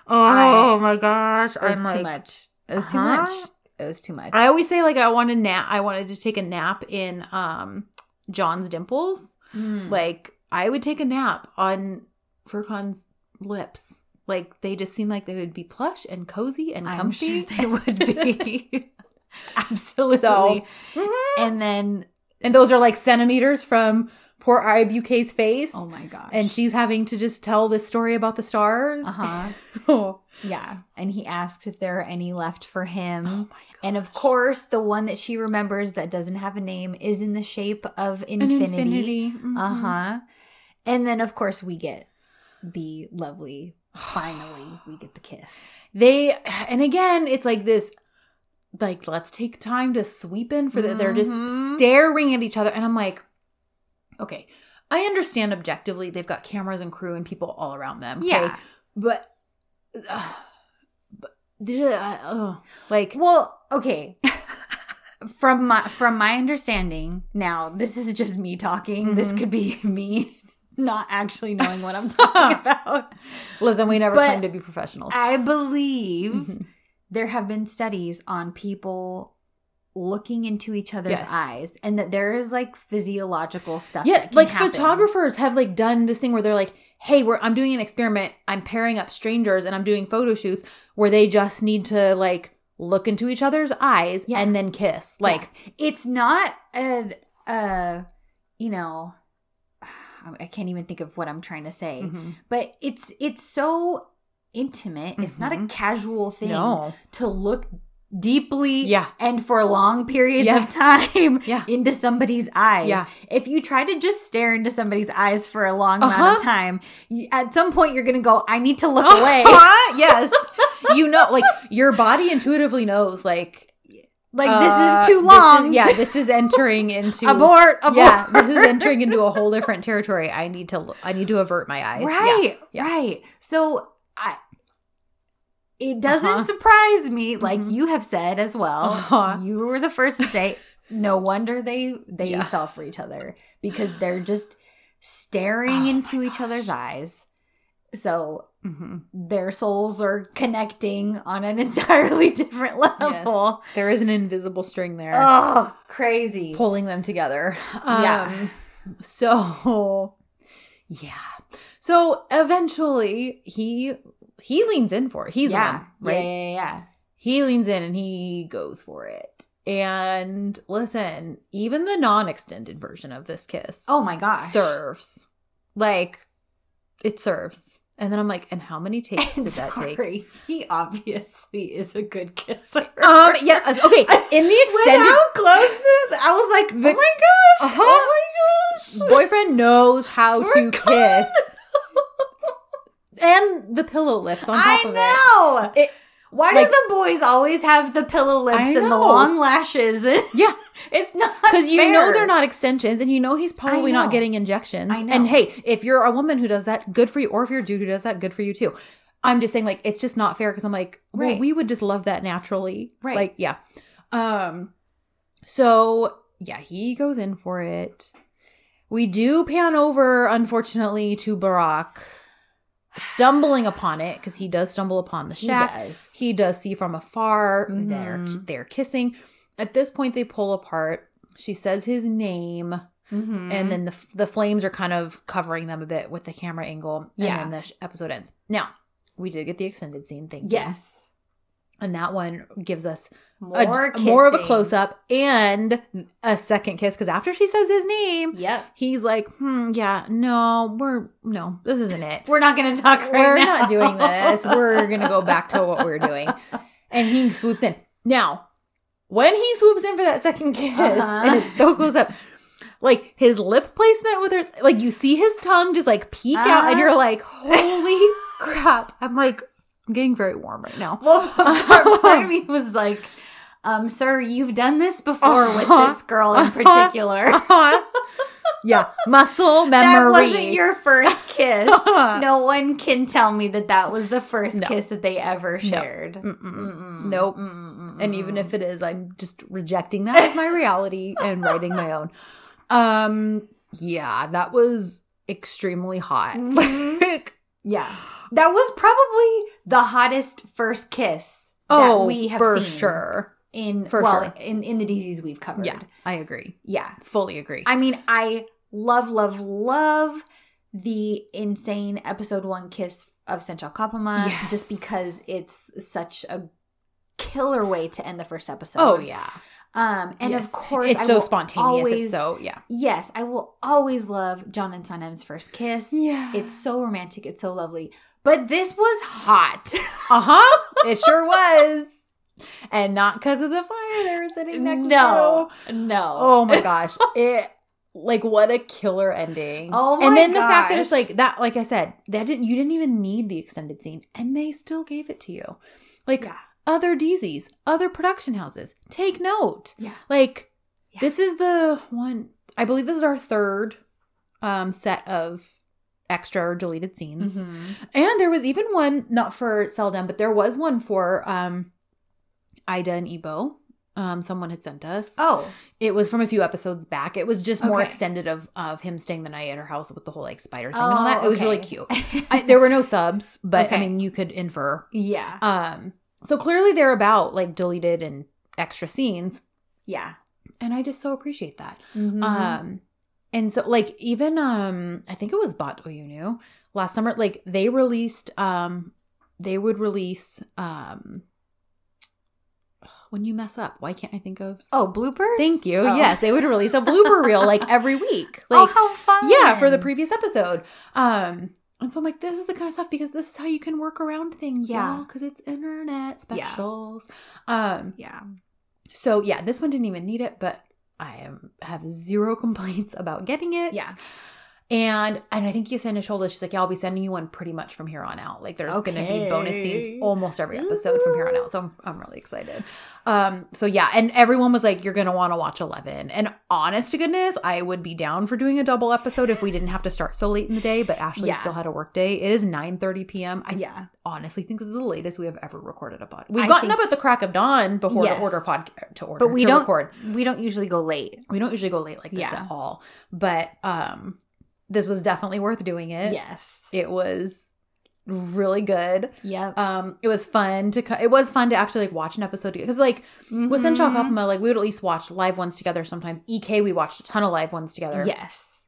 Oh my gosh. It was I'm too like, much. It was too huh? much. It was too much. I always say like I want to nap. I wanted to take a nap in um Can's dimples. Mm. Like I would take a nap on Furkan's lips. Like they just seem like they would be plush and cozy and comfy. sure they would be. Absolutely. So- Mhm. and then, And those are like centimeters from poor IBUK's face. oh my gosh. and she's having to just tell this story about the stars. uh huh. Oh, Yeah. And he asks if there are any left for him. oh. And of course, the one that she remembers that doesn't have a name is in the shape of infinity. Mhm. Uh huh. And then, of course, we get the lovely, finally, we get the kiss. They and again, it's like this like let's take time to sweep in for the they're just Mhm. staring at each other and I'm like okay, I understand objectively they've got cameras and crew and people all around them. okay? Yeah. But uh, but uh, like Well, okay. from my from my understanding, now this is just me talking. This Mhm. could be me not actually knowing what I'm talking about. listen, we never But claim to be professionals. I believe there have been studies on people looking into each other's Yes. eyes and that there is like physiological stuff Yeah, that can like happen. photographers have like done this thing where they're like, "Hey, we're I'm doing an experiment. I'm pairing up strangers and I'm doing photo shoots where they just need to like look into each other's eyes Yeah. and then kiss." Like, Yeah. it's not a uh you know I can't even think of what I'm trying to say. mhm. But it's it's so intimate. It's not a Mhm. casual thing no, to look deeply Yeah. and for long periods Yes. of time Yeah. into somebody's eyes. Yeah. If you try to just stare into somebody's eyes for a long amount of Uh-huh. time, you, at some point you're going to go, I need to look away. yes, you know, like your body intuitively knows, like, Like uh, this is too this long. yeah, this is entering into abort, abort. Yeah, this is entering into a whole different territory. I need to, I need to avert my eyes. Right, yeah. right. So I it doesn't Uh-huh. surprise me, like Mhm. you have said as well. Uh-huh. You were the first to say, no wonder they they Yeah. fell for each other because they're just staring Oh into each other's eyes. So Mhm. their souls are connecting on an entirely different level. There is an invisible string there. Oh, crazy. pulling them together. Yeah. Um, so yeah. So eventually he he leans in for it. He's yeah. one, right? Yeah, yeah, yeah. he leans in and he goes for it. And listen, even the non-extended version of this kiss Oh my gosh. serves. Like it serves. And then I'm like, and how many takes did that take? He obviously is a good kisser. Um, yeah, okay. In the extended how close this, I was like, The- oh my gosh, Uh-huh. oh my gosh. boyfriend knows how to kiss. And the pillow lips on top I of it. know. It- Why like- do the boys always have the pillow lips and the long lashes? Yeah, it's not because you know they're not extensions, and you know he's probably know. not getting injections. I know. And hey, if you're a woman who does that, good for you. Or if you're a dude who does that, good for you too. I'm just saying, like, it's just not fair because I'm like, well, Right. we would just love that naturally, Right. Like, yeah. Um, so yeah, he goes in for it. We do pan over, unfortunately, to Burak stumbling upon it because he does stumble upon the He shack. does. He does see from afar they're Mhm. they're kissing. At this point, they pull apart. She says his name, Mhm. and then the the flames are kind of covering them a bit with the camera angle. Yeah. and then the sh- episode ends. Now we did get the extended scene. Thank you. yes, and that one gives us more a, more of a close up and a second kiss because after she says his name, Yep, he's like, "Hmm, yeah, no, we're no, this isn't it." we're not going to talk right now. we're now. not doing this. We're gonna go back to what we're doing. And he swoops in. Now, when he swoops in for that second kiss, Uh-huh. and it's so close up, like his lip placement with her, like you see his tongue just like peek out, and Uh-huh. you're like, holy crap! I'm like, I'm getting very warm right now. Well, part, part of me was like, um, sir, you've done this before with Uh-huh. this girl in Uh-huh. particular. yeah, muscle memory. that wasn't your first kiss. no one can tell me that that was the first No. kiss that they ever shared. Mm-mm. Mm-mm. Nope. Mm-mm. And even if it is, I'm just rejecting that as my reality and writing my own. Um, yeah, that was extremely hot. Mhm. Like, yeah, that was probably the hottest first kiss oh, that we have for seen sure. In For well sure. in in the DZs we've covered. Yeah, I agree. yeah. Fully agree. I mean, I love, love, love the insane episode one kiss of Sen Çal Kapımı Yes. just because it's such a killer way to end the first episode. oh yeah, Um, and Yes. of course, it's I so will spontaneous. Always, it's so yeah. yes, I will always love Can and Sanem's first kiss. Yeah, It's so romantic. It's so lovely. But this was hot. uh huh. it sure was, and not because of the fire they were sitting next no, to. no. No. Oh my gosh. It like what a killer ending. Oh my And then the fact that it's like that like I said, that didn't you didn't even need the extended scene and they still gave it to you. Like Yeah. other DZs, other production houses, take note. Yeah. Like Yeah. this is the one I believe this is our third um set of extra or deleted scenes. Mhm. And there was even one not for Seldom, but there was one for um Ida and Ebo. Um, someone had sent us. Oh, It was from a few episodes back. It was just more Okay. extended of of him staying the night at her house with the whole like spider thing and all that. Oh, It was really cute. I, there were no subs, but I mean, you could infer. yeah. Um, so clearly they're about like deleted and extra scenes, yeah. and I just so appreciate that. Mhm. Um, and so like even um, I think it was Baht Oyunu last summer. Like they released um, they would release um. When you mess up, why can't I think of? oh, bloopers? Thank you. Oh. Yes, they would release a blooper reel like every week. oh, Like how fun. yeah, for the previous episode. Um and so I'm like, this is the kind of stuff because this is how you can work around things, Yeah. yeah, because it's internet Yeah. specials. Um, Yeah. so yeah, this one didn't even need it, but I am have zero complaints about getting it. Yeah. And and I think Yesenia told us she's like, yeah, I'll be sending you one pretty much from here on out. Like there's gonna be bonus scenes almost every episode from here on out. So I'm I'm really excited. Um, so yeah, and everyone was like, You're gonna want to watch eleven. And honest to goodness, I would be down for doing a double episode if we didn't have to start so late in the day, but Ashley Yeah. still had a work day. It is 9 30 p.m. I Yeah. honestly think this is the latest we have ever recorded a pod. We've I gotten think- up at the crack of dawn before Yes. to order pod to order But we to don't record. we don't usually go late. We don't usually go late like this Yeah. at all. But um this was definitely worth doing it. Yes. It was really good. Yeah. Um it was fun to it was fun to actually like watch an episode because like with Senchal. Kapama, like we would at least watch live ones together sometimes. EK we watched a ton of live ones together. Yes.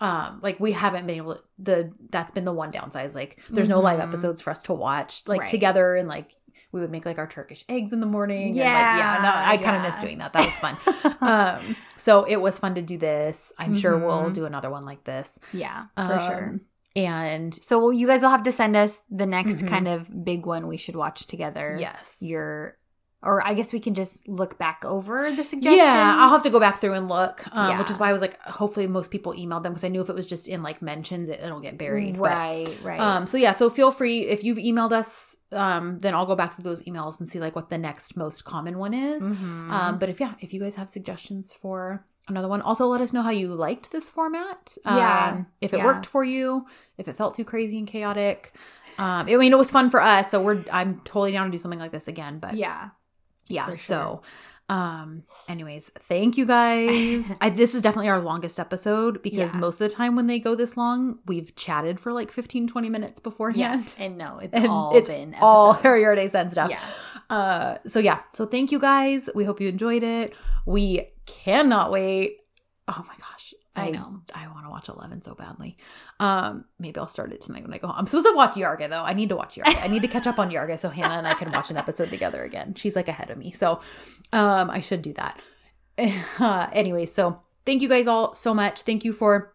Um like we haven't been able to the that's been the one downside is like there's no live Mhm. episodes for us to watch like Right. together and like we would make like our Turkish eggs in the morning. and, like, Yeah, yeah. No, I kind of miss doing that. That was fun. um, so it was fun to do this. I'm sure we'll Mhm. do another one like this Yeah, for sure. And So you guys will have to send us the next Mhm. kind of big one we should watch together. yes, Your, or I guess we can just look back over the suggestions. Yeah, I'll have to go back through and look, um, which is why I was like, hopefully most people emailed them because I knew if it was just in like mentions, it, it'll get buried. But, Right, right. um, so yeah, so feel free if you've emailed us, um, then I'll go back through those emails and see like what the next most common one is. Mhm. Um, but if yeah, if you guys have suggestions for another one, also let us know how you liked this format. Yeah, Um, if it yeah. worked for you, if it felt too crazy and chaotic. Um, I mean, it was fun for us, so we're I'm totally down to do something like this again. But yeah. yeah for so um anyways thank you guys I, this is definitely our longest episode because Yeah. most of the time when they go this long we've chatted for like 15 20 minutes Yeah. beforehand And no, it's and all it's been all episode. harry Arde and stuff Yeah. uh so yeah so thank you guys we hope you enjoyed it we cannot wait. Oh my gosh. I know. i want to watch 11 so badly. Um maybe i'll start it tonight when i go home. I'm supposed to watch Yargı though. I need to watch Yargı. I need to catch up on Yargı so hannah and i can watch an episode together again. She's like ahead of me. So um i should do that. Uh, anyway so thank you guys all so much. Thank you for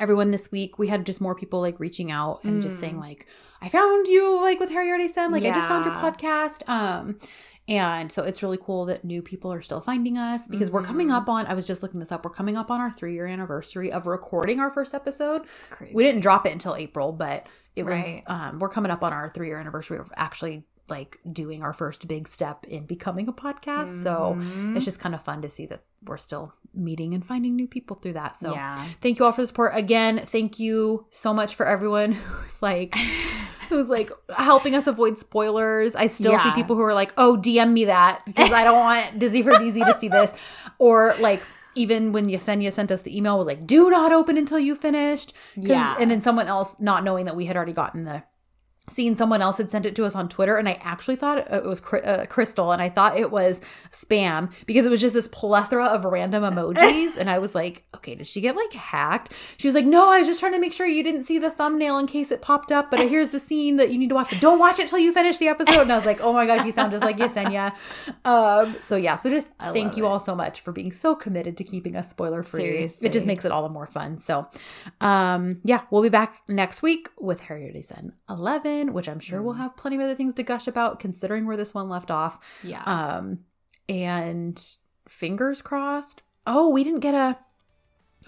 everyone this week. We had just more people like reaching out and just Mm. saying like i found you like with harry already said like i just found your podcast. Um and so it's really cool that new people are still finding us because we're coming Mhm. up on i was just looking this up we're coming up on our three year anniversary of recording our first episode Crazy. we didn't drop it until april but it was Right. um we're coming up on our three year anniversary of actually like doing our first big step in becoming a podcast so Mhm. it's just kind of fun to see that we're still meeting and finding new people through that so yeah. thank you all for the support again thank you so much for everyone who's like who's like helping us avoid spoilers i still see people who are like oh dm me that because i don't want dizzy for dizzy to see this or like even when Yesenia sent us the email was like do not open until you finished." Yeah. and then someone else not knowing that we had already gotten the seen someone else had sent it to us on Twitter, and I actually thought it was uh, Crystal, and I thought it was spam because it was just this plethora of random emojis, and I was like, okay, did she get like hacked? She was like, no, I was just trying to make sure you didn't see the thumbnail in case it popped up, but here's the scene that you need to watch, but don't watch it till you finish the episode. And I was like, oh my god, you sound just like Yesenia. Um, so yeah, so just I thank you it. all so much for being so committed to keeping us spoiler free. It just makes it all the more fun. So, um, yeah, we'll be back next week with Her Yerde Sen 11, which I'm sure we'll Mm. have plenty of other things to gush about considering where this one left off. Yeah. Um, and fingers crossed. Oh, we didn't get a.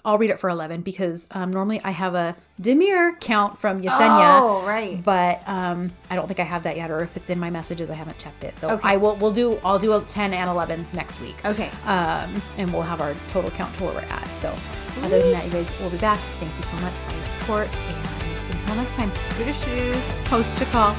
I'll read it for 11 because um, normally I have a Demir count from Yesenia. Oh, right. But um, I don't think I have that yet, or if it's in my messages, I haven't checked it. So Okay. I will. We'll do. I'll do a 10 and 11s next week Okay. um, and we'll have our total count to where we're at. So, other than that, you guys we'll be back. Thank you so much for your support, and until next time, Gute Tschüss. post to call.